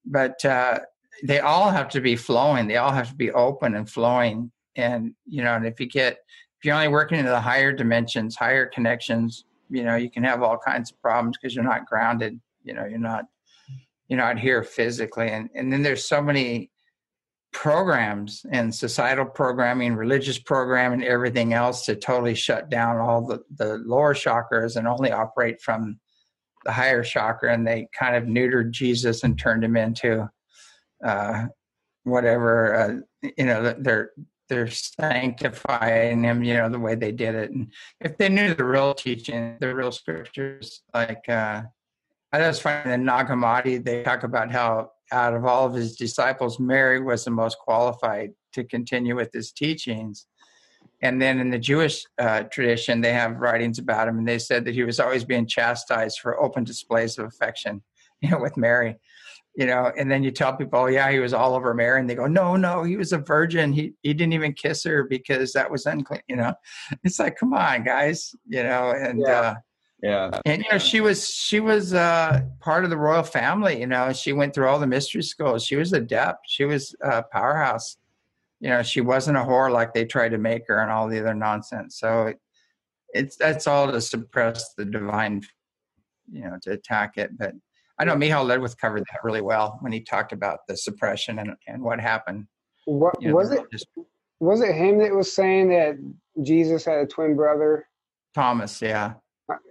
But uh, they all have to be flowing. They all have to be open and flowing. And you know, and if you get if you're only working in the higher dimensions, higher connections, you know, you can have all kinds of problems because you're not grounded. You know, you're not you're not here physically. And and then there's so many programs and societal programming, religious programming, everything else to totally shut down all the, the lower chakras and only operate from the higher chakra. And they kind of neutered Jesus and turned him into uh, whatever, uh, you know, they're, they're sanctifying him, you know, the way they did it. And if they knew the real teaching, the real scriptures, like, uh, I just find in Nag Hammadi, they talk about how out of all of his disciples, Mary was the most qualified to continue with his teachings. And then in the Jewish uh, tradition, they have writings about him, and they said that he was always being chastised for open displays of affection, [laughs] you know, with Mary. you know, and then you tell people, oh, yeah, he was all over Mary, and they go, no, no, he was a virgin. He he didn't even kiss her because that was unclean. You know, it's like, come on, guys, you know, and yeah. Uh, yeah. And you know, she was she was uh, part of the royal family. You know, she went through all the mystery schools. She was adept. She was a powerhouse. You know, she wasn't a whore like they tried to make her and all the other nonsense. So it, it's that's all to suppress the divine, you know, to attack it. But I know Miceal Ledwith covered that really well when he talked about the suppression and, and what happened. What you know, was it? Just, was it him that was saying that Jesus had a twin brother? Thomas, yeah.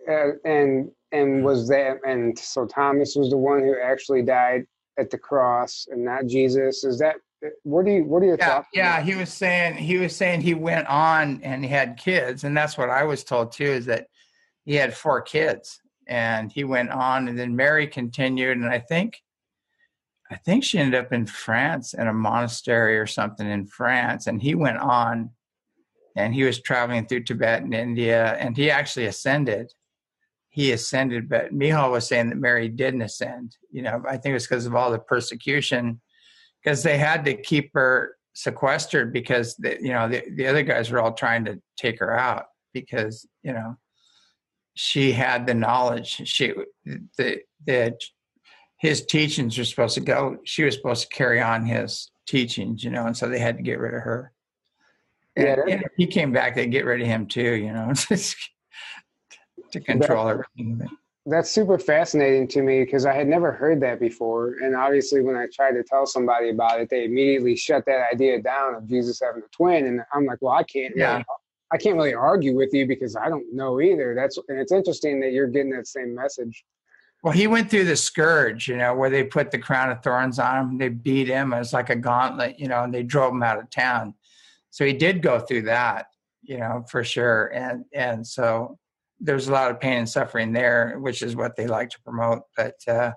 And and was that and so Thomas was the one who actually died at the cross and not Jesus? Is that what do you what do you yeah, yeah he was saying he was saying he went on and he had kids and that's what i was told too is that he had four kids and he went on and then mary continued and i think i think she ended up in france in a monastery or something in france and he went on and he was traveling through tibet and india and he actually ascended. He ascended but Miceal was saying that mary didn't ascend you know i think it was because of all the persecution because they had to keep her sequestered because the, you know the, the other guys were all trying to take her out because you know she had the knowledge. She the the his teachings were supposed to go she was supposed to carry on his teachings you know and so they had to get rid of her yeah, and he came back they get rid of him too you know [laughs] to control everything that's super fascinating to me because I had never heard that before. And obviously, when I tried to tell somebody about it, they immediately shut that idea down of Jesus having a twin. And I'm like, well, I can't. Yeah. Really, I can't really argue with you because I don't know either. That's and it's interesting that you're getting that same message. Well, he went through the scourge, you know, where they put the crown of thorns on him. They beat him. It was like a gauntlet, you know, and they drove him out of town. So he did go through that, you know, for sure. And and so there's a lot of pain and suffering there, which is what they like to promote. But uh,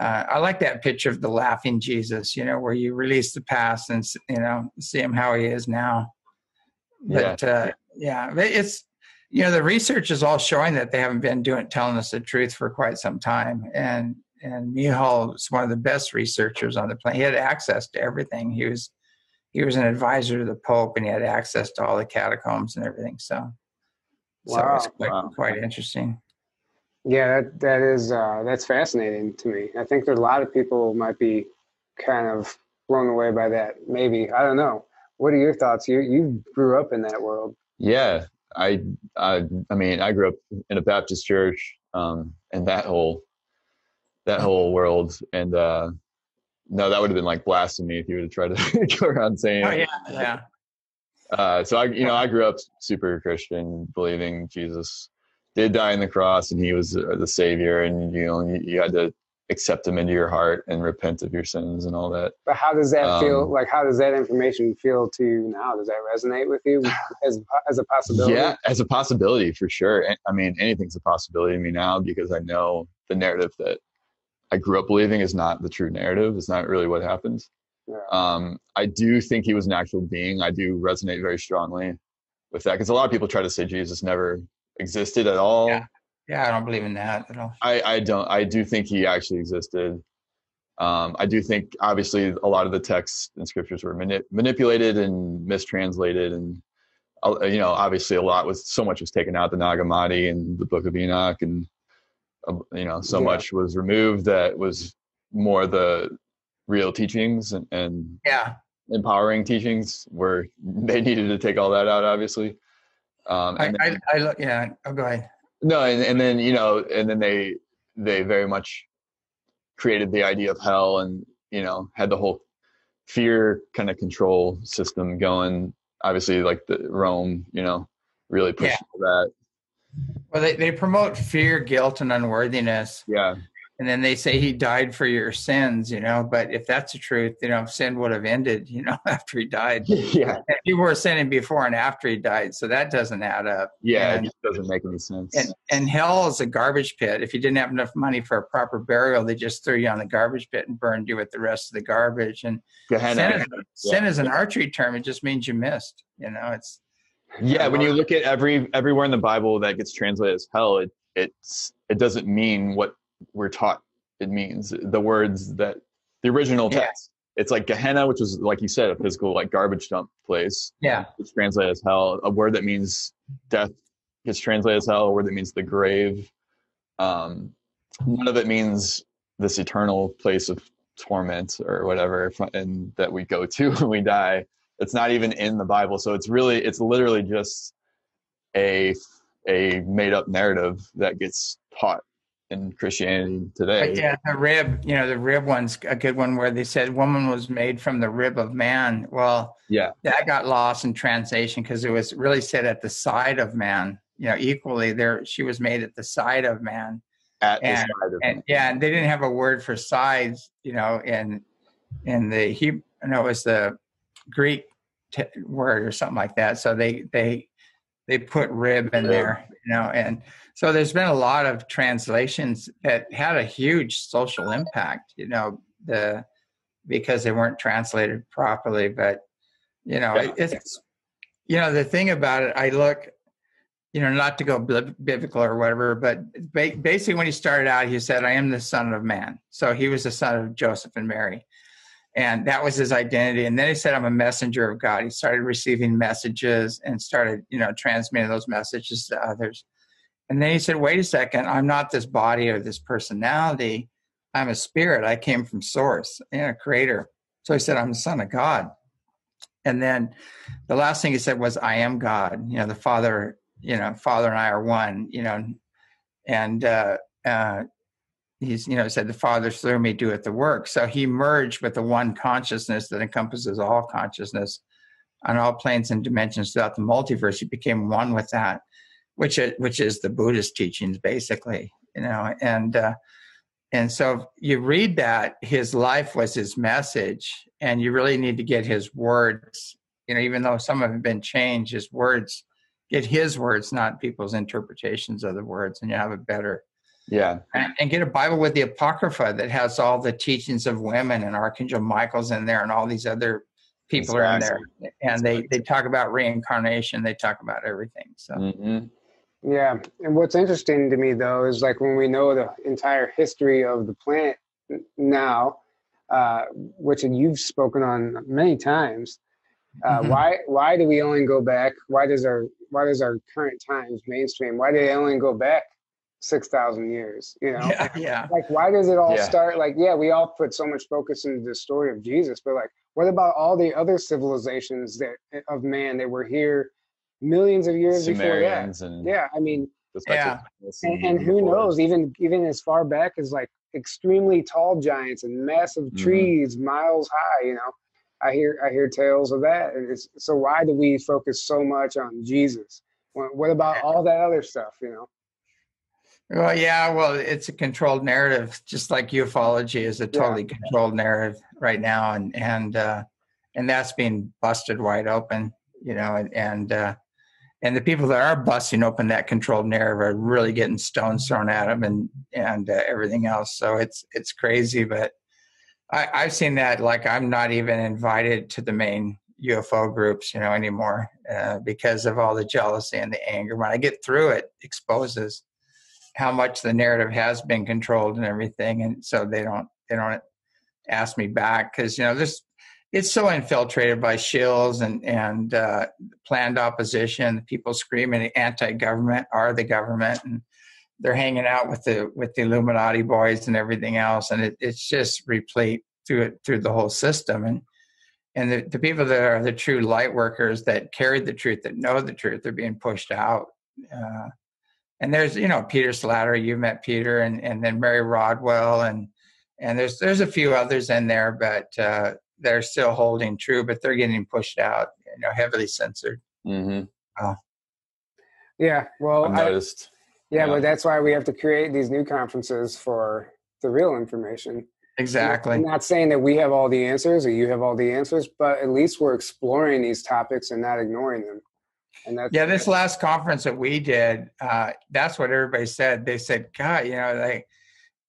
uh, I like that picture of the laughing Jesus, you know, where you release the past and you know see him how he is now. But yeah, uh, yeah it's you know the research is all showing that they haven't been doing telling us the truth for quite some time, and and Miceal is one of the best researchers on the planet. He had access to everything. He was he was an advisor to the Pope, and he had access to all the catacombs and everything. So so wow. it's quite, wow. quite interesting. Yeah, that that is uh, that's fascinating to me. I think that a lot of people might be kind of blown away by that. Maybe I don't know. What are your thoughts? You you grew up in that world. Yeah, I I I mean I grew up in a Baptist church, um, and that whole that whole world, and uh, no, that would have been like blasphemy if you would have tried to [laughs] go around saying. Oh yeah, yeah. Uh, so I, you know, I grew up super Christian, believing Jesus did die on the cross and he was the savior, and you know, you, you had to accept him into your heart and repent of your sins and all that. But how does that um, feel? Like, how does that information feel to you now? Does that resonate with you as as a possibility? Yeah, as a possibility for sure. I mean, anything's a possibility to me now because I know the narrative that I grew up believing is not the true narrative. It's not really what happens. Yeah. Um, I do think he was an actual being. I do resonate very strongly with that because a lot of people try to say Jesus never existed at all. Yeah, yeah I don't believe in that at all. I, I don't. I do think he actually existed. Um, I do think obviously a lot of the texts and scriptures were mani- manipulated and mistranslated, and uh, you know obviously a lot was so much was taken out the Nag Hammadi and the Book of Enoch, and you know so yeah. much was removed that was more the real teachings and, and yeah. empowering teachings where [laughs] they needed to take all that out obviously. Um I, then, I, I, yeah oh, go ahead. No and, and then you know and then they they very much created the idea of hell and you know had the whole fear kind of control system going. Obviously like the rome you know really pushed yeah. that well they, they promote fear guilt and unworthiness yeah and then they say he died for your sins, you know. But if that's the truth, you know, sin would have ended, you know, [laughs] after he died. [laughs] Yeah, and people were sinning before and after he died, so that doesn't add up. Yeah, and, it just doesn't make any sense. And, and hell is a garbage pit. If you didn't have enough money for a proper burial, they just threw you on the garbage pit and burned you with the rest of the garbage. And sin is, yeah. sin is an archery term; it just means you missed. You know, it's yeah. When you look at every everywhere in the Bible that gets translated as hell, it it's it doesn't mean what we're taught it means. The words that the original Yeah. text. It's like Gehenna, which is like you said, a physical like garbage dump place. Yeah. It's translated as hell. A word that means death gets translated as hell. A word that means the grave. Um, none of it means this eternal place of torment or whatever, and that we go to [laughs] when we die. It's not even in the Bible, so it's really, it's literally just a a made up narrative that gets taught in Christianity today. But yeah, the rib, you know, the rib one's a good one where they said woman was made from the rib of man. Well, Yeah. that got lost in translation because it was really said at the side of man. You know, equally there, she was made at the side of man. At the side of And yeah, and they didn't have a word for sides. You know, in in the Hebrew, no, it was the Greek t- word or something like that. So they they they put rib in there. You know, and so there's been a lot of translations that had a huge social impact. You know, the because they weren't translated properly. But you know, Yeah. it's you know the thing about it. I look, you know, not to go biblical or whatever, but basically when he started out, he said, "I am the Son of Man." So he was the son of Joseph and Mary, and that was his identity. And then he said, "I'm a messenger of God." He started receiving messages and started, you know, transmitting those messages to others. And then he said, "Wait a second, I'm not this body or this personality. I'm a spirit. I came from Source, you know, Creator." So he said, "I'm the Son of God." And then the last thing he said was, "I am God." You know, the Father, you know, Father and I are one. You know, and uh, uh, he's, you know, said, "The Father through me doeth the work." So he merged with the one consciousness that encompasses all consciousness on all planes and dimensions throughout the multiverse. He became one with that, which is, which is the Buddhist teachings, basically. You know, and uh, and so you read that his life was his message, and you really need to get his words. You know, even though some have been changed, his words get his words, not people's interpretations of the words, and you have a better Yeah. and, and get a Bible with the Apocrypha that has all the teachings of women and Archangel Michael's in there and all these other people That's are in there. And they, they talk about reincarnation, they talk about everything. So hmm Yeah, and what's interesting to me though is like when we know the entire history of the planet now, uh, which you've spoken on many times. Uh, Mhm. Why why do we only go back? Why does our why does our current times mainstream? Why do they only go back six thousand years? You know, yeah, yeah. like why does it all Yeah. start? Like yeah, we all put so much focus into the story of Jesus, but like what about all the other civilizations that of man that were here millions of years before that? Sumerians and Yeah, I mean, Yeah. Spectacles and, and who knows? Even even as far back as like extremely tall giants and massive Mhm. trees, miles high. You know, I hear I hear tales of that. And it's, so why do we focus so much on Jesus? What, what about all that other stuff? You know? Well, yeah, well, it's a controlled narrative, just like ufology is a totally controlled narrative right now, and and uh, and that's being busted wide open, you know, and and uh, and the people that are busting open that controlled narrative are really getting stones thrown at them and and uh, everything else. So it's it's crazy, but I, I've seen that. Like I'm not even invited to the main UFO groups, you know, anymore uh, because of all the jealousy and the anger. When I get through it, exposes how much the narrative has been controlled and everything and so they don't they don't ask me back because you know this it's so infiltrated by shills and and uh, planned opposition people screaming anti-government are the government and they're hanging out with the with the illuminati boys and everything else and it, it's just replete through it through the whole system and and the, the people that are the true light workers that carry the truth that know the truth they're being pushed out uh, and there's you know Peter Slattery, you met Peter, and and then Mary Rodwell, and and there's there's a few others in there, but uh, they're still holding true, but they're getting pushed out, you know, heavily censored. Mm-hmm. Yeah. Well, I've I, noticed. yeah, yeah. but that's why we have to create these new conferences for the real information. Exactly. I'm not saying that we have all the answers or you have all the answers, but at least we're exploring these topics and not ignoring them. And that's Yeah, this last conference that we did, uh, that's what everybody said. They said, God, you know, they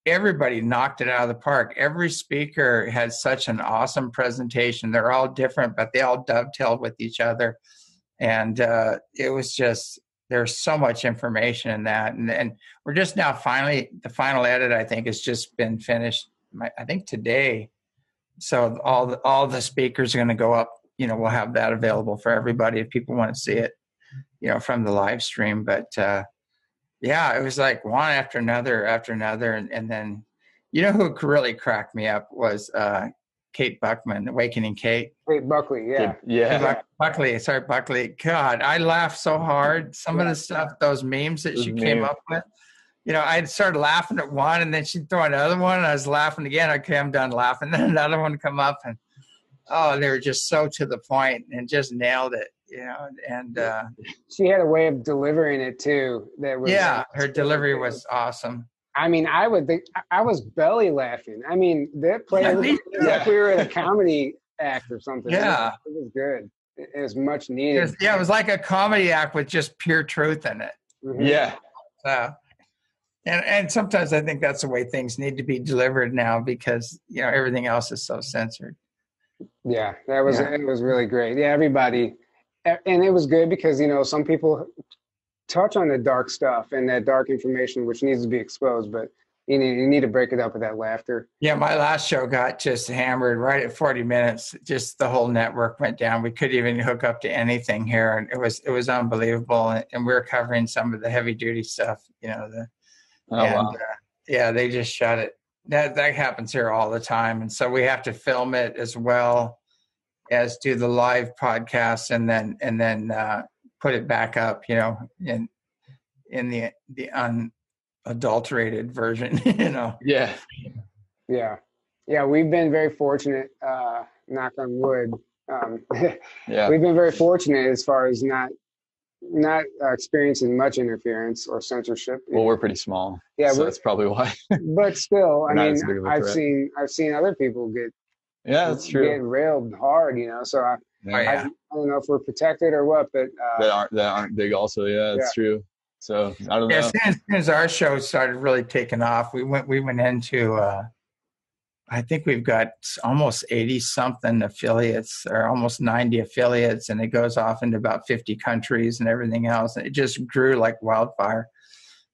everybody knocked it out of the park. Every speaker had such an awesome presentation. They're all different, but they all dovetailed with each other. And uh, it was just there's so much information in that, and and we're just now finally the final edit. I think has just been finished. I think today. So all the, all the speakers are going to go up. You know, we'll have that available for everybody if people want to see it. You know, from the live stream, but uh, yeah, it was like one after another after another, and, and then you know who really cracked me up was uh, Kate Buckman, Awakening Kate. Kate Buckley, yeah. Yeah. Buck- Buckley, sorry, Buckley. God, I laughed so hard. Some of the stuff, those memes that Those she came up with. You know, I started laughing at one, and then she'd throw another one, and I was laughing again. Okay, I'm done laughing. [laughs] Then another one come up, and oh, they were just so to the point and just nailed it. You know, and uh, She had a way of delivering it too. That was yeah, her delivery was awesome. I mean, I would think I- I was belly laughing. I mean, that played Yeah, it me [laughs] was too. like we were at a comedy act or something. It was- Yeah. it was good. It it was much It needed. was- yeah, it was like a comedy act with just pure truth in it. Mhm. Yeah. So, and and sometimes I think that's the way things need to be delivered now because you know everything else is so censored. Yeah, that was Yeah. it. Was really great. Yeah, everybody, and it was good because you know some people touch on the dark stuff and that dark information which needs to be exposed, but you need you need to break it up with that laughter. Yeah, my last show got just hammered right at 40 minutes. Just the whole network went down. We couldn't even hook up to anything here, and it was it was unbelievable. And, and we are covering some of the heavy duty stuff, you know. The Oh, and, wow. uh, yeah, they just shut it. That that happens here all the time, and so we have to film it as well as do the live podcast, and then and then uh, put it back up, you know, in in the the unadulterated version, [laughs] you know. Yeah. Yeah, yeah, we've been very fortunate. Uh, knock on wood. Um, [laughs] Yeah. we've been very fortunate as far as not not uh, experiencing much interference or censorship. Well, we're pretty small. yeah, so that's probably why. [laughs] but still, I mean, as big of a I've seen I've seen other people get yeah, that's get true. railed hard, you know. So I, Yeah. I, yeah. I don't know if we're protected or what, but That uh, aren't that aren't big also. Yeah, that's true. So I don't Yeah, know. as soon as, as soon as our show started really taking off, we went we went into uh, I think we've got almost eighty something affiliates or almost ninety affiliates, and it goes off into about fifty countries and everything else. And it just grew like wildfire.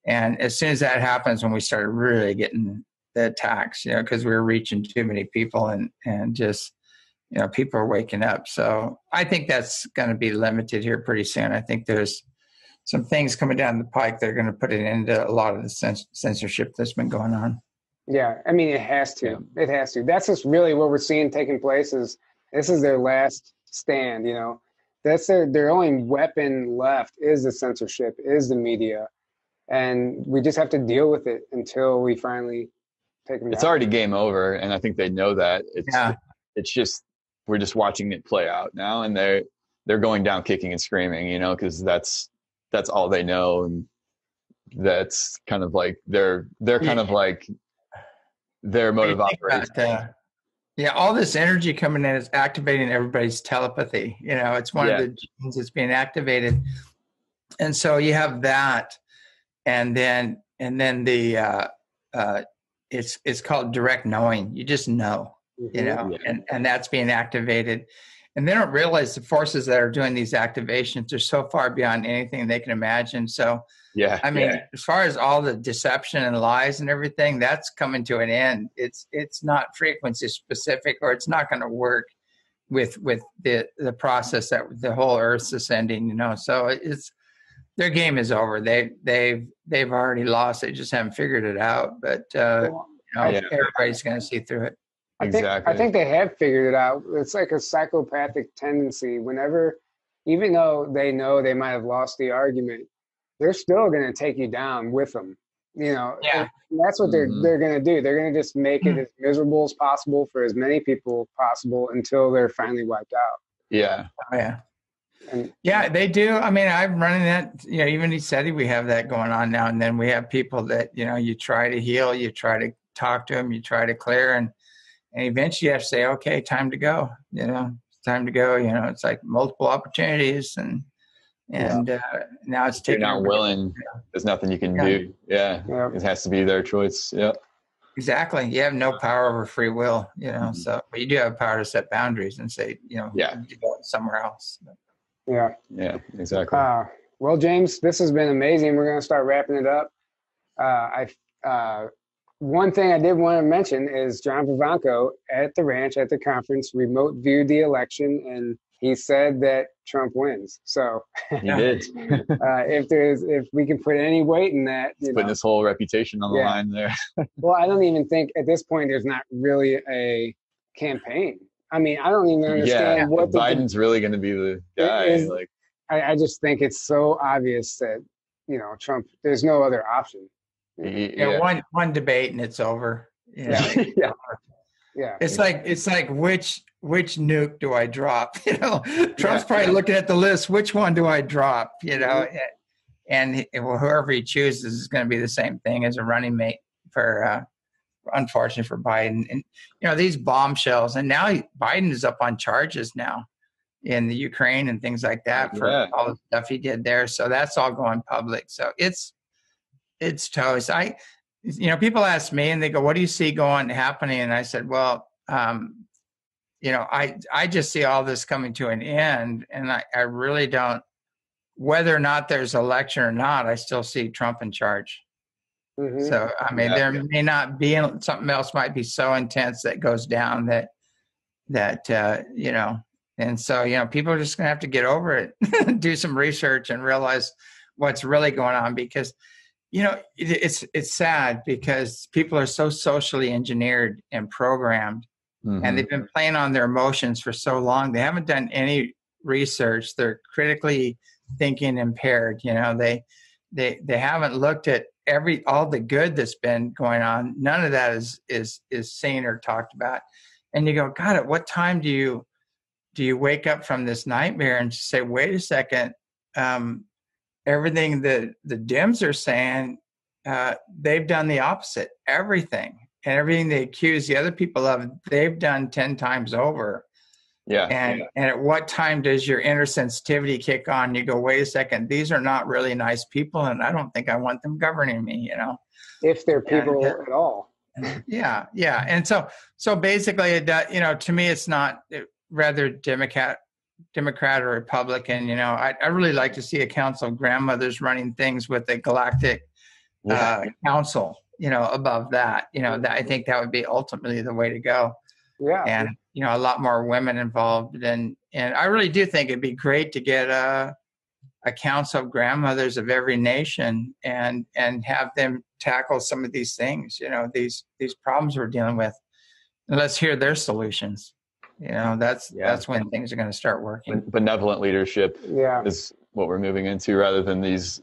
And as soon as that happens, when we started really getting the attacks, you know, because we were reaching too many people and and just you know people are waking up. So I think that's going to be limited here pretty soon. I think there's some things coming down the pike that are going to put an end to a lot of the cens- censorship that's been going on. Yeah, I mean, it has to. It has to. That's just really what we're seeing taking place. Is this is their last stand? You know, that's their their only weapon left is the censorship, is the media, and we just have to deal with it until we finally take them. It's down. already game over, and I think they know that. It's Yeah. it's just we're just watching it play out now, and they're they're going down kicking and screaming, you know, because that's that's all they know, and that's kind of like they're they're kind of like their mode of you operation. uh, yeah, all this energy coming in is activating everybody's telepathy. You know, it's one Yeah. of the genes that's being activated, and so you have that, and then and then the uh, uh, it's it's called direct knowing. You just know. you Mhm. know, Yeah. and, and that's being activated. And they don't realize the forces that are doing these activations are so far beyond anything they can imagine. So, Yeah, I mean, yeah. as far as all the deception and lies and everything, that's coming to an end. It's it's not frequency specific, or it's not going to work with with the the process that the whole Earth's ascending. You know, so it's their game is over. They they've they've already lost. They just haven't figured it out. But uh, you know, Yeah. everybody's going to see through it. I think, exactly. I think they have figured it out. It's like a psychopathic tendency. Whenever, even though they know they might have lost the argument, they're still going to take you down with them. You know, Yeah. that's what they're Mhm. they're going to do. They're going to just make it as miserable as possible for as many people possible until they're finally wiped out. yeah, Oh, yeah. And Yeah, they do. I mean, I'm running that. You know, even he said we have that going on now and then. We have people that you know you try to heal, you try to talk to them, you try to clear, and and eventually you have to say, okay, time to go. You know, it's time to go. You know, it's like multiple opportunities, and and uh, now it's if you're taking not willing. There's nothing you can Yeah. do. Yeah, yeah, it has to be their choice. Yep. Exactly. You have no power over free will. You know, Mhm. so but you do have power to set boundaries and say, you know, Yeah. you go somewhere else. yeah. Yeah, exactly. Uh, Well, James, this has been amazing. We're going to start wrapping it up. Uh, I uh, one thing I did want to mention is John Vivanco at the ranch at the conference remote viewed the election and he said that Trump wins. So he did. [laughs] uh, if there's if we can put any weight in that, you putting his whole reputation on the yeah. line there. [laughs] well, I don't even think at this point there's not really a campaign. I mean, I don't even understand yeah, what Biden's the, really going to be the guy. Is, like, I, I just think it's so obvious that you know Trump. There's no other option. Yeah, yeah, one one debate and it's over. Yeah, [laughs] yeah, yeah. It's like it's like which which nuke do I drop? [laughs] You know, Trump's yeah, probably yeah. looking at the list. Which one do I drop? You know, mm-hmm. and whoever he chooses is going to be the same thing as a running mate for. Uh, unfortunately for Biden, and you know these bombshells, and now he, Biden is up on charges now in the Ukraine and things like that for all the stuff he did there. So that's all going public. So it's it's toast. I, you know, people ask me and they go, "What do you see going happening?" And I said, "Well, um, you know, I I just see all this coming to an end, and I, I really don't. Whether or not there's election or not, I still see Trump in charge. Mm-hmm. So I mean, yeah, there yeah. may not be something else might be so intense that goes down that that uh, you know, and so you know, people are just gonna have to get over it, [laughs] do some research, and realize what's really going on because you know it, it's it's sad because people are so socially engineered and programmed mm-hmm. and they've been playing on their emotions for so long they haven't done any research they're critically thinking impaired you know they they they haven't looked at every all the good that's been going on none of that is is is seen or talked about and you go god at what time do you do you wake up from this nightmare and say wait a second um, everything that the Dems are saying, uh, they've done the opposite. Everything and everything they accuse the other people of, they've done ten times over. Yeah. And yeah. and at what time does your inner sensitivity kick on? You go, wait a second, these are not really nice people, and I don't think I want them governing me. You know, if they're people and, at all. yeah, yeah, and so so basically, it you know, to me, it's not rather Democrat Democrat or Republican. You know, I, I really like to see a council of grandmothers running things with a galactic yeah. uh, council. You know, above that. You know, that I think that would be ultimately the way to go. Yeah. And you know, a lot more women involved, and and I really do think it'd be great to get a a council of grandmothers of every nation and and have them tackle some of these things. You know, these these problems we're dealing with. And let's hear their solutions you know that's yeah. that's when things are going to start working benevolent leadership yeah. is what we're moving into rather than these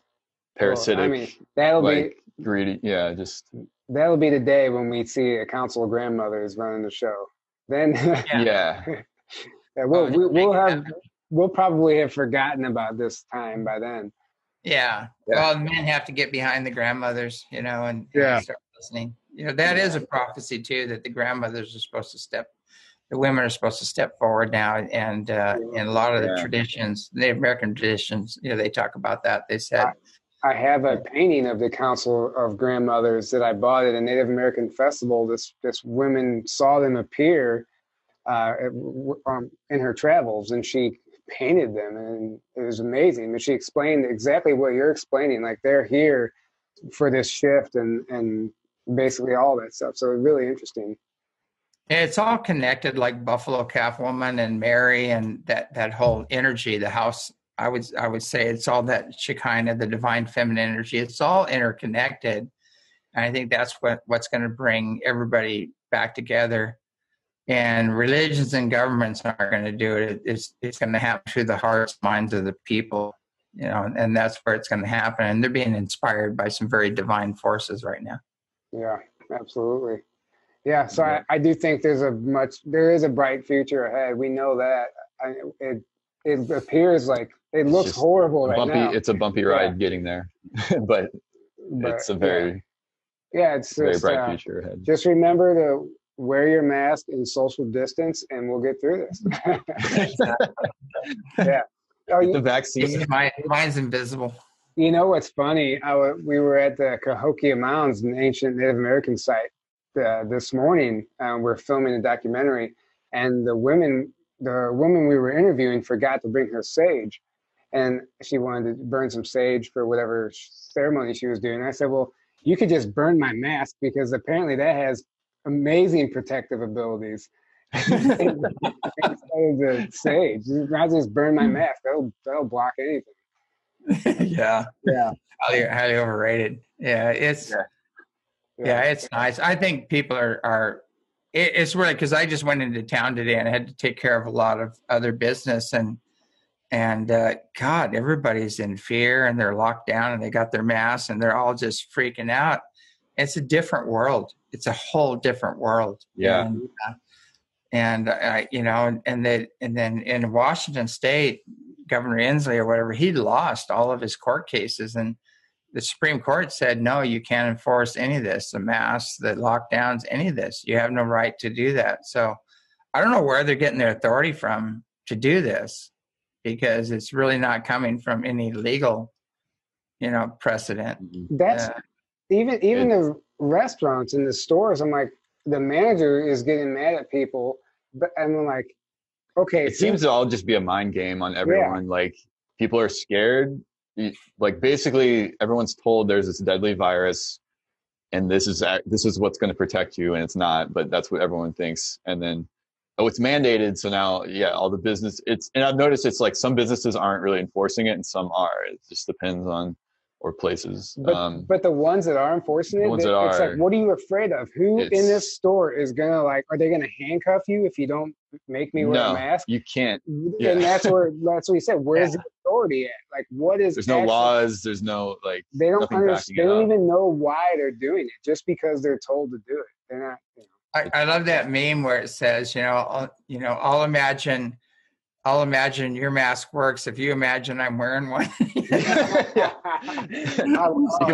parasitic well, I mean, that'll like, be greedy yeah just that'll be the day when we see a council of grandmothers running the show then yeah, [laughs] yeah. yeah we'll, we, will have we'll probably have forgotten about this time by then yeah. yeah. well men have to get behind the grandmothers you know and, yeah. and start listening you know that is a prophecy too that the grandmothers are supposed to step the women are supposed to step forward now, and uh, in a lot of the traditions, Native American traditions, you know, they talk about that. They said. I, I have a painting of the Council of Grandmothers that I bought at a Native American festival. This this women saw them appear uh, um, in her travels, and she painted them, and it was amazing. But she explained exactly what you're explaining. Like they're here for this shift, and and basically all that stuff. So it's really interesting. It's all connected, like Buffalo Calf Woman and Mary, and that that whole mm-hmm. energy. The house, I would I would say, it's all that Shekinah, the divine feminine energy. It's all interconnected, and I think that's what what's going to bring everybody back together. And religions and governments aren't going to do it. It's it's going to happen through the hearts, minds of the people, you know, and that's where it's going to happen. And they're being inspired by some very divine forces right now. Yeah, absolutely. Yeah, so I, I do think there's a much there is a bright future ahead. We know that. I, it it appears like it it's looks horrible right bumpy, now. It's a bumpy ride yeah. getting there, [laughs] but, but, it's a very yeah, yeah it's very just, bright uh, future ahead. Just remember to wear your mask and social distance, and we'll get through this. [laughs] yeah. Oh, the vaccine. My, mine's invisible. You know what's funny? I, we were at the Cahokia Mounds, an ancient Native American site, uh, this morning. Uh, we're filming a documentary, and the women, the woman we were interviewing, forgot to bring her sage, and she wanted to burn some sage for whatever ceremony she was doing. I said, well, you could just burn my mask because apparently that has amazing protective abilities. [laughs] Instead of the sage, I just burn my mask. That'll that'll block anything. [laughs] yeah, yeah, highly, highly overrated. Yeah, it's yeah. Yeah, it's nice. I think people are are. It, it's really because I just went into town today and I had to take care of a lot of other business and and uh, God, everybody's in fear and they're locked down and they got their masks and they're all just freaking out. It's a different world. It's a whole different world. Yeah. And, uh, and I, you know, and and, they, and then in Washington State, Governor Inslee or whatever, he lost all of his court cases, and the Supreme Court said, no, you can't enforce any of this, the masks, the lockdowns, any of this. You have no right to do that. So I don't know where they're getting their authority from to do this because it's really not coming from any legal, you know, precedent. Mm-hmm. That's uh, even even the restaurants and the stores. I'm like, the manager is getting mad at people, but I'm like, okay. It so, seems to all just be a mind game on everyone. Yeah. Like people are scared. Like basically, everyone's told there's this deadly virus, and this is this is what's going to protect you, and it's not. But that's what everyone thinks, and then oh, it's mandated. So now, yeah, all the business. It's and I've noticed it's like some businesses aren't really enforcing it, and some are. It just depends on or places. But, um, but the ones that are enforcing it, it's are, like, what are you afraid of? Who in this store is gonna like? Are they gonna handcuff you if you don't make me wear no, a mask? You can't. Yeah. And that's where that's what you said. Where's yeah. the authority at? Like, what is? There's no laws. There's no like. They don't understand. They don't even know why they're doing it. Just because they're told to do it, they're not. You know. I, I love that meme where it says, you know, I'll, you know, I'll imagine I'll imagine your mask works if you imagine I'm wearing one. [laughs] [laughs] you can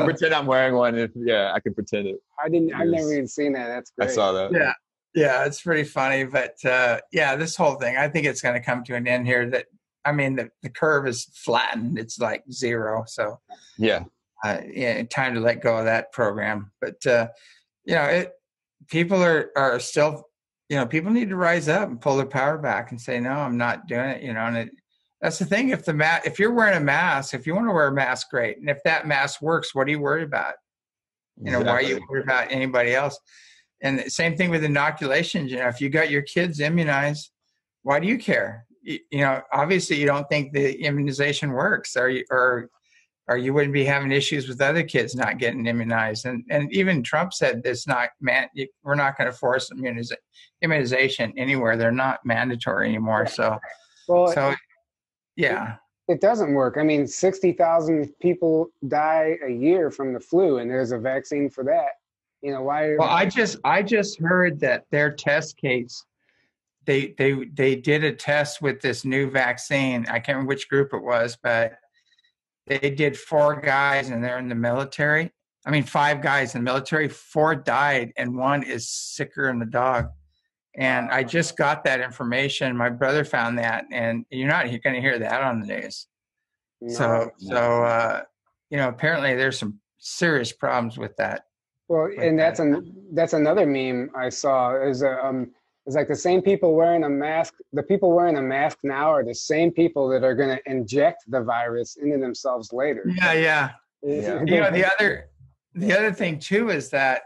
pretend I'm wearing one. If yeah, I can pretend it. I didn't. I've never even seen that. That's great. I saw that. Yeah, yeah, it's pretty funny. But uh, yeah, this whole thing, I think it's going to come to an end here. That I mean, the the curve is flattened. It's like zero. So yeah, uh, yeah, time to let go of that program. But uh, you know, it people are are still you know, people need to rise up and pull their power back and say, no, I'm not doing it. You know, and it, that's the thing. If the mat, if you're wearing a mask, if you want to wear a mask, great. And if that mask works, what are you worried about? You know, exactly. why are you worried about anybody else? And the same thing with inoculations. You know, if you got your kids immunized, why do you care? You, you know, obviously you don't think the immunization works, or or or you wouldn't be having issues with other kids not getting immunized. And and even Trump said this not man, we're not going to force immunization immunization anywhere. They're not mandatory anymore. So, well, so yeah, it doesn't work. I mean, sixty thousand people die a year from the flu, and there's a vaccine for that. You know why? Well, I just I just heard that their test case. They, they they did a test with this new vaccine. I can't remember which group it was, but they did four guys and they're in the military. I mean, five guys in the military, four died, and one is sicker than the dog. And I just got that information. My brother found that, and you're not going to hear that on the news. No, so, no. so uh, you know, apparently there's some serious problems with that. Well, with and that's that. an that's another meme I saw. Is a um, it's like the same people wearing a mask. The people wearing a mask now are the same people that are going to inject the virus into themselves later. Yeah, yeah. yeah. [laughs] you know, the other the other thing too is that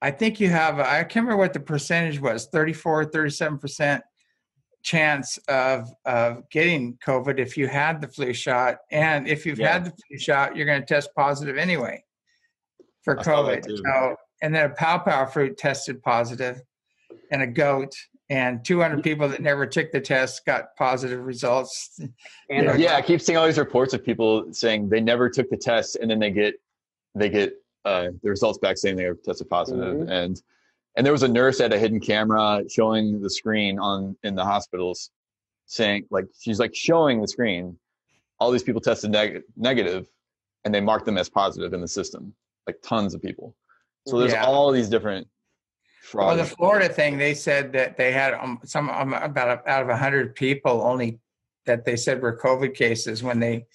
I think you have I can't remember what the percentage was 34 37 percent chance of of getting COVID if you had the flu shot, and if you've yeah. had the flu shot, you're going to test positive anyway for COVID. So, and then a pawpaw fruit tested positive and a goat and 200 people that never took the test got positive results. [laughs] And yeah, I keep seeing all these reports of people saying they never took the test and then they get they get uh, the results back saying they were tested positive. Mm-hmm. and and there was a nurse at a hidden camera showing the screen on in the hospitals saying like she's like showing the screen all these people tested neg- negative and they marked them as positive in the system like tons of people so there's yeah. all these different well, the Florida thing, they said that they had um, some um, about out of hundred people only that they said were COVID cases when they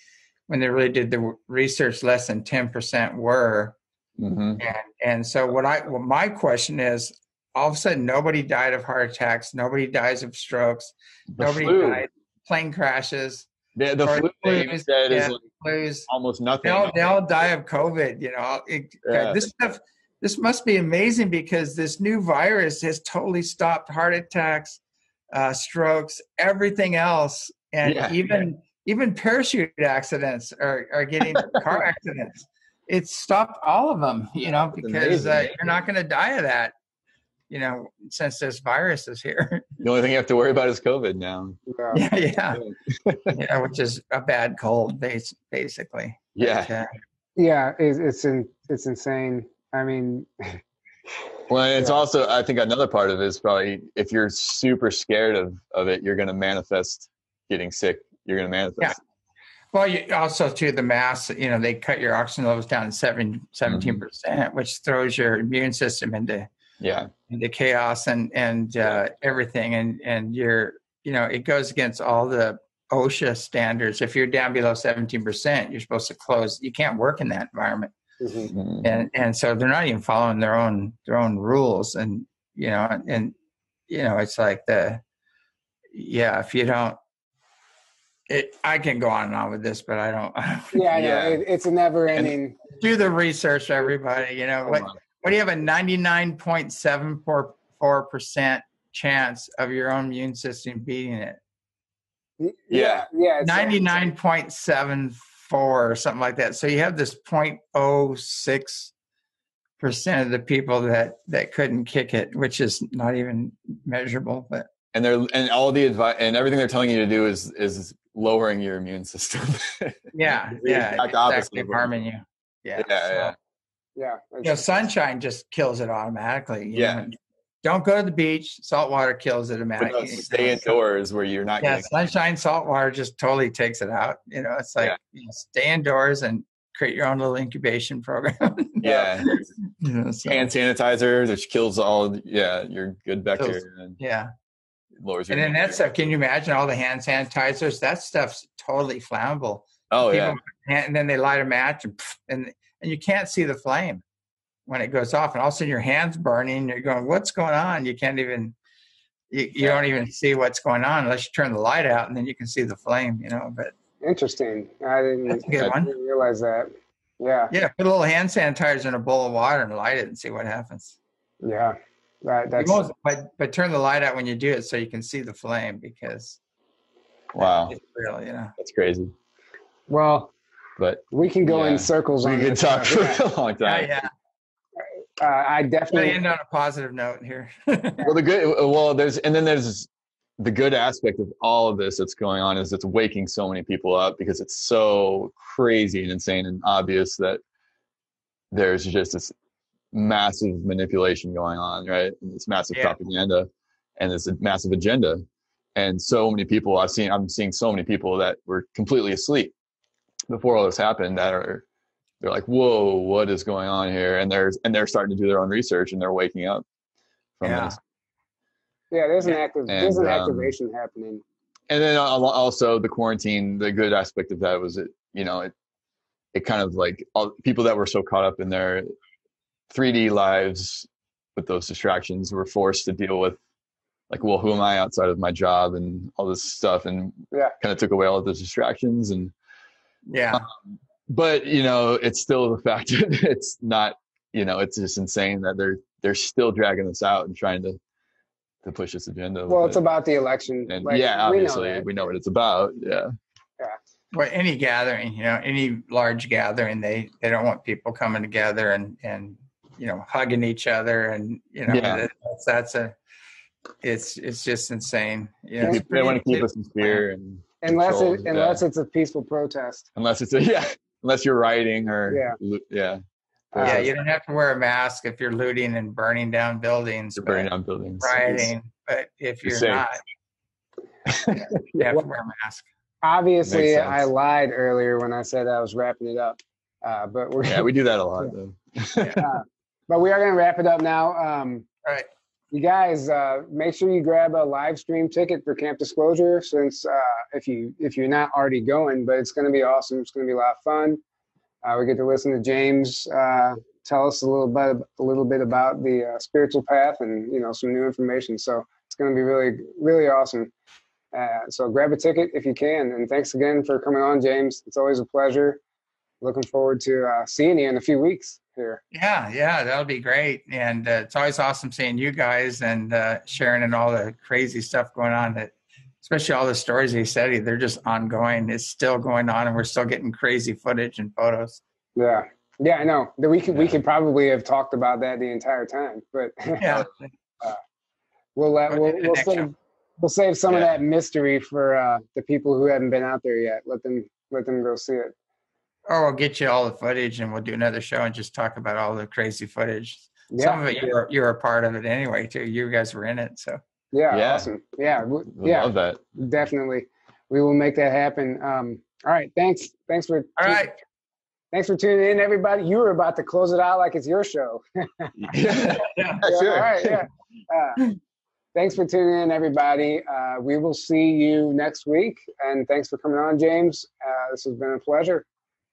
when they really did the research. Less than ten percent were, mm-hmm. and and so what I well, my question is, all of a sudden nobody died of heart attacks, nobody dies of strokes, the nobody flu. died plane crashes. The, the flu thing flus, said yeah, is like almost nothing. They all, they all die of COVID. You know, It- Yeah. this stuff. This must be amazing because this new virus has totally stopped heart attacks, uh, strokes, everything else, and Yeah. even even parachute accidents are are getting [laughs] car accidents. It's stopped all of them. You know, That's because uh, you're not going to die of that. You know, since this virus is here. [laughs] the only thing you have to worry about is COVID now. Yeah. yeah, yeah, yeah, [laughs] which is a bad cold, base, basically. Yeah. But, uh, Yeah, it's it's in, it's insane. I mean, Well, it's Yeah. also I think another part of it is probably if you're super scared of of it, you're going to manifest getting sick. You're going to manifest. Yeah. Well, you also to the mass, you know, they cut your oxygen levels down to seven, 17 percent, which throws your immune system into Yeah. into chaos and and uh, everything, and and you're, you know, it goes against all the OSHA standards. If you're down below seventeen percent, you're supposed to close. You can't work in that environment, mhm. Mhm. and and so they're not even following their own their own rules, and you know, and, and you know, it's like the yeah, if you don't. It, I can go on and on with this, but I don't. [laughs] yeah, I know. Yeah. It, it's a never ending. do the research, everybody. You know, what, what do you have a ninety nine point seven four four percent chance of your own immune system beating it? Yeah, yeah. it's- 99.74 or something like that. So you have this 0.06 percent of the people that that couldn't kick it, which is not even measurable. But and they're and all the advice and everything they're telling you to do is is lowering your immune system. [laughs] yeah, yeah, exact it's opposite actually of what- harming you. Yeah, Yeah, so- yeah. Yeah, you know, sunshine just kills it automatically. you Yeah. know. Don't go to the beach. Salt water kills it automatically. no, stay indoors where you're not Yeah, sunshine, salt water just totally takes it out. You know, it's like Yeah. you know, stay indoors and create your own little incubation [laughs] program. yeah. [laughs] You know, so, Hand sanitizer, which kills all yeah, your good bacteria and yeah. lowers your And then that stuff, can you imagine all the hand sanitizers? That stuff's totally flammable. Oh yeah. People- And then they light a match and, and and you can't see the flame when it goes off. And all of a sudden your hand's burning. You're going, what's going on? You can't even, you, you don't even see what's going on unless you turn the light out and then you can see the flame, you know. But interesting. I didn't, That's a good I didn't realize that. Yeah, yeah, put a little hand sanitizer in a bowl of water and light it and see what happens. yeah. That, You that's most- but but turn the light out when you do it so you can see the flame because Wow. it's real, you know. That's crazy. well. But We can go Yeah. in circles we on could talk stuff, for yeah. a long Yeah, time. yeah. Uh, I definitely. end on a positive note here. Well, the good, [laughs] well, there's, and then there's the good aspect of all of this that's going on is it's waking so many people up because it's so crazy and insane and obvious that there's just this massive manipulation going on, right? And this massive Yeah. propaganda and this massive agenda. And so many people I've seen, I'm seeing so many people that were completely asleep before all this happened that are, they're like, whoa, what is going on here? And they're, and they're starting to do their own research and they're waking up from Yeah. this. Yeah, there's an active. there's an And, um, activation happening. and then also the quarantine the good aspect of that was it you know it it kind of like all people that were so caught up in their 3d lives with those distractions were forced to deal with like well who am i outside of my job and all this stuff and Yeah. kind of took away all of those distractions and yeah. But you know it's still the fact [laughs] that it's not you know it's just insane that they're they're still dragging this out and trying to to push this agenda Well, but- it's about the election. and Like, yeah we know obviously we know what it's about yeah Yeah. Well, any gathering, you know, any large gathering, they they don't want people coming together and and you know hugging each other and you know Yeah. that's that's a it's it's just insane. You know, Yeah. it's they want to pretty- keep us in fear and unless control, it, unless yeah. it's a peaceful protest. unless it's a [laughs] yeah unless you're rioting or Yeah. lo- yeah Yeah, Uh, you don't have to wear a mask if you're looting and burning down buildings, you're burning down buildings rioting. But if You're you're not, [laughs] you have to wear a mask. Obviously, I lied earlier when I said I was wrapping it up. Uh, but we're yeah we do that a lot [laughs] though but we are going to wrap it up now. Um, All right. You guys, uh, make sure you grab a live stream ticket for Camp Disclosure since uh, if you if you're not already going, but it's going to be awesome. It's going to be a lot of fun. Uh, we get to listen to James uh, tell us a little bit a little bit about the uh, spiritual path and you know some new information. So it's going to be really really awesome. Uh, so grab a ticket if you can. And thanks again for coming on, James. It's always a pleasure. Looking forward to seeing you in a few weeks here. Yeah, yeah, that'll be great. And uh, it's always awesome seeing you guys and uh, sharing and all the crazy stuff going on. That, especially all the stories he said, they're just ongoing. It's still going on, and we're still getting crazy footage and photos. Yeah, yeah, I know. We could yeah. we could probably have talked about that the entire time, but [laughs] yeah, uh, we'll uh, we'll we'll save, we'll save some yeah. of that mystery for uh, the people who haven't been out there yet. Let them let them go see it. Or we'll get you all the footage, and we'll do another show and just talk about all the crazy footage. Yeah. Some of it you're you're a part of it anyway too. You guys were in it, so yeah, yeah. awesome. Yeah, we yeah, love that. Definitely, we will make that happen. Um, all right, thanks. Thanks for all right. Thanks for tuning in, everybody. You were about to close it out like it's your show. [laughs] [laughs] yeah, yeah, sure. All right, yeah. Uh, thanks for tuning in, everybody. Uh, we will see you next week. And thanks for coming on, James. Uh, this has been a pleasure.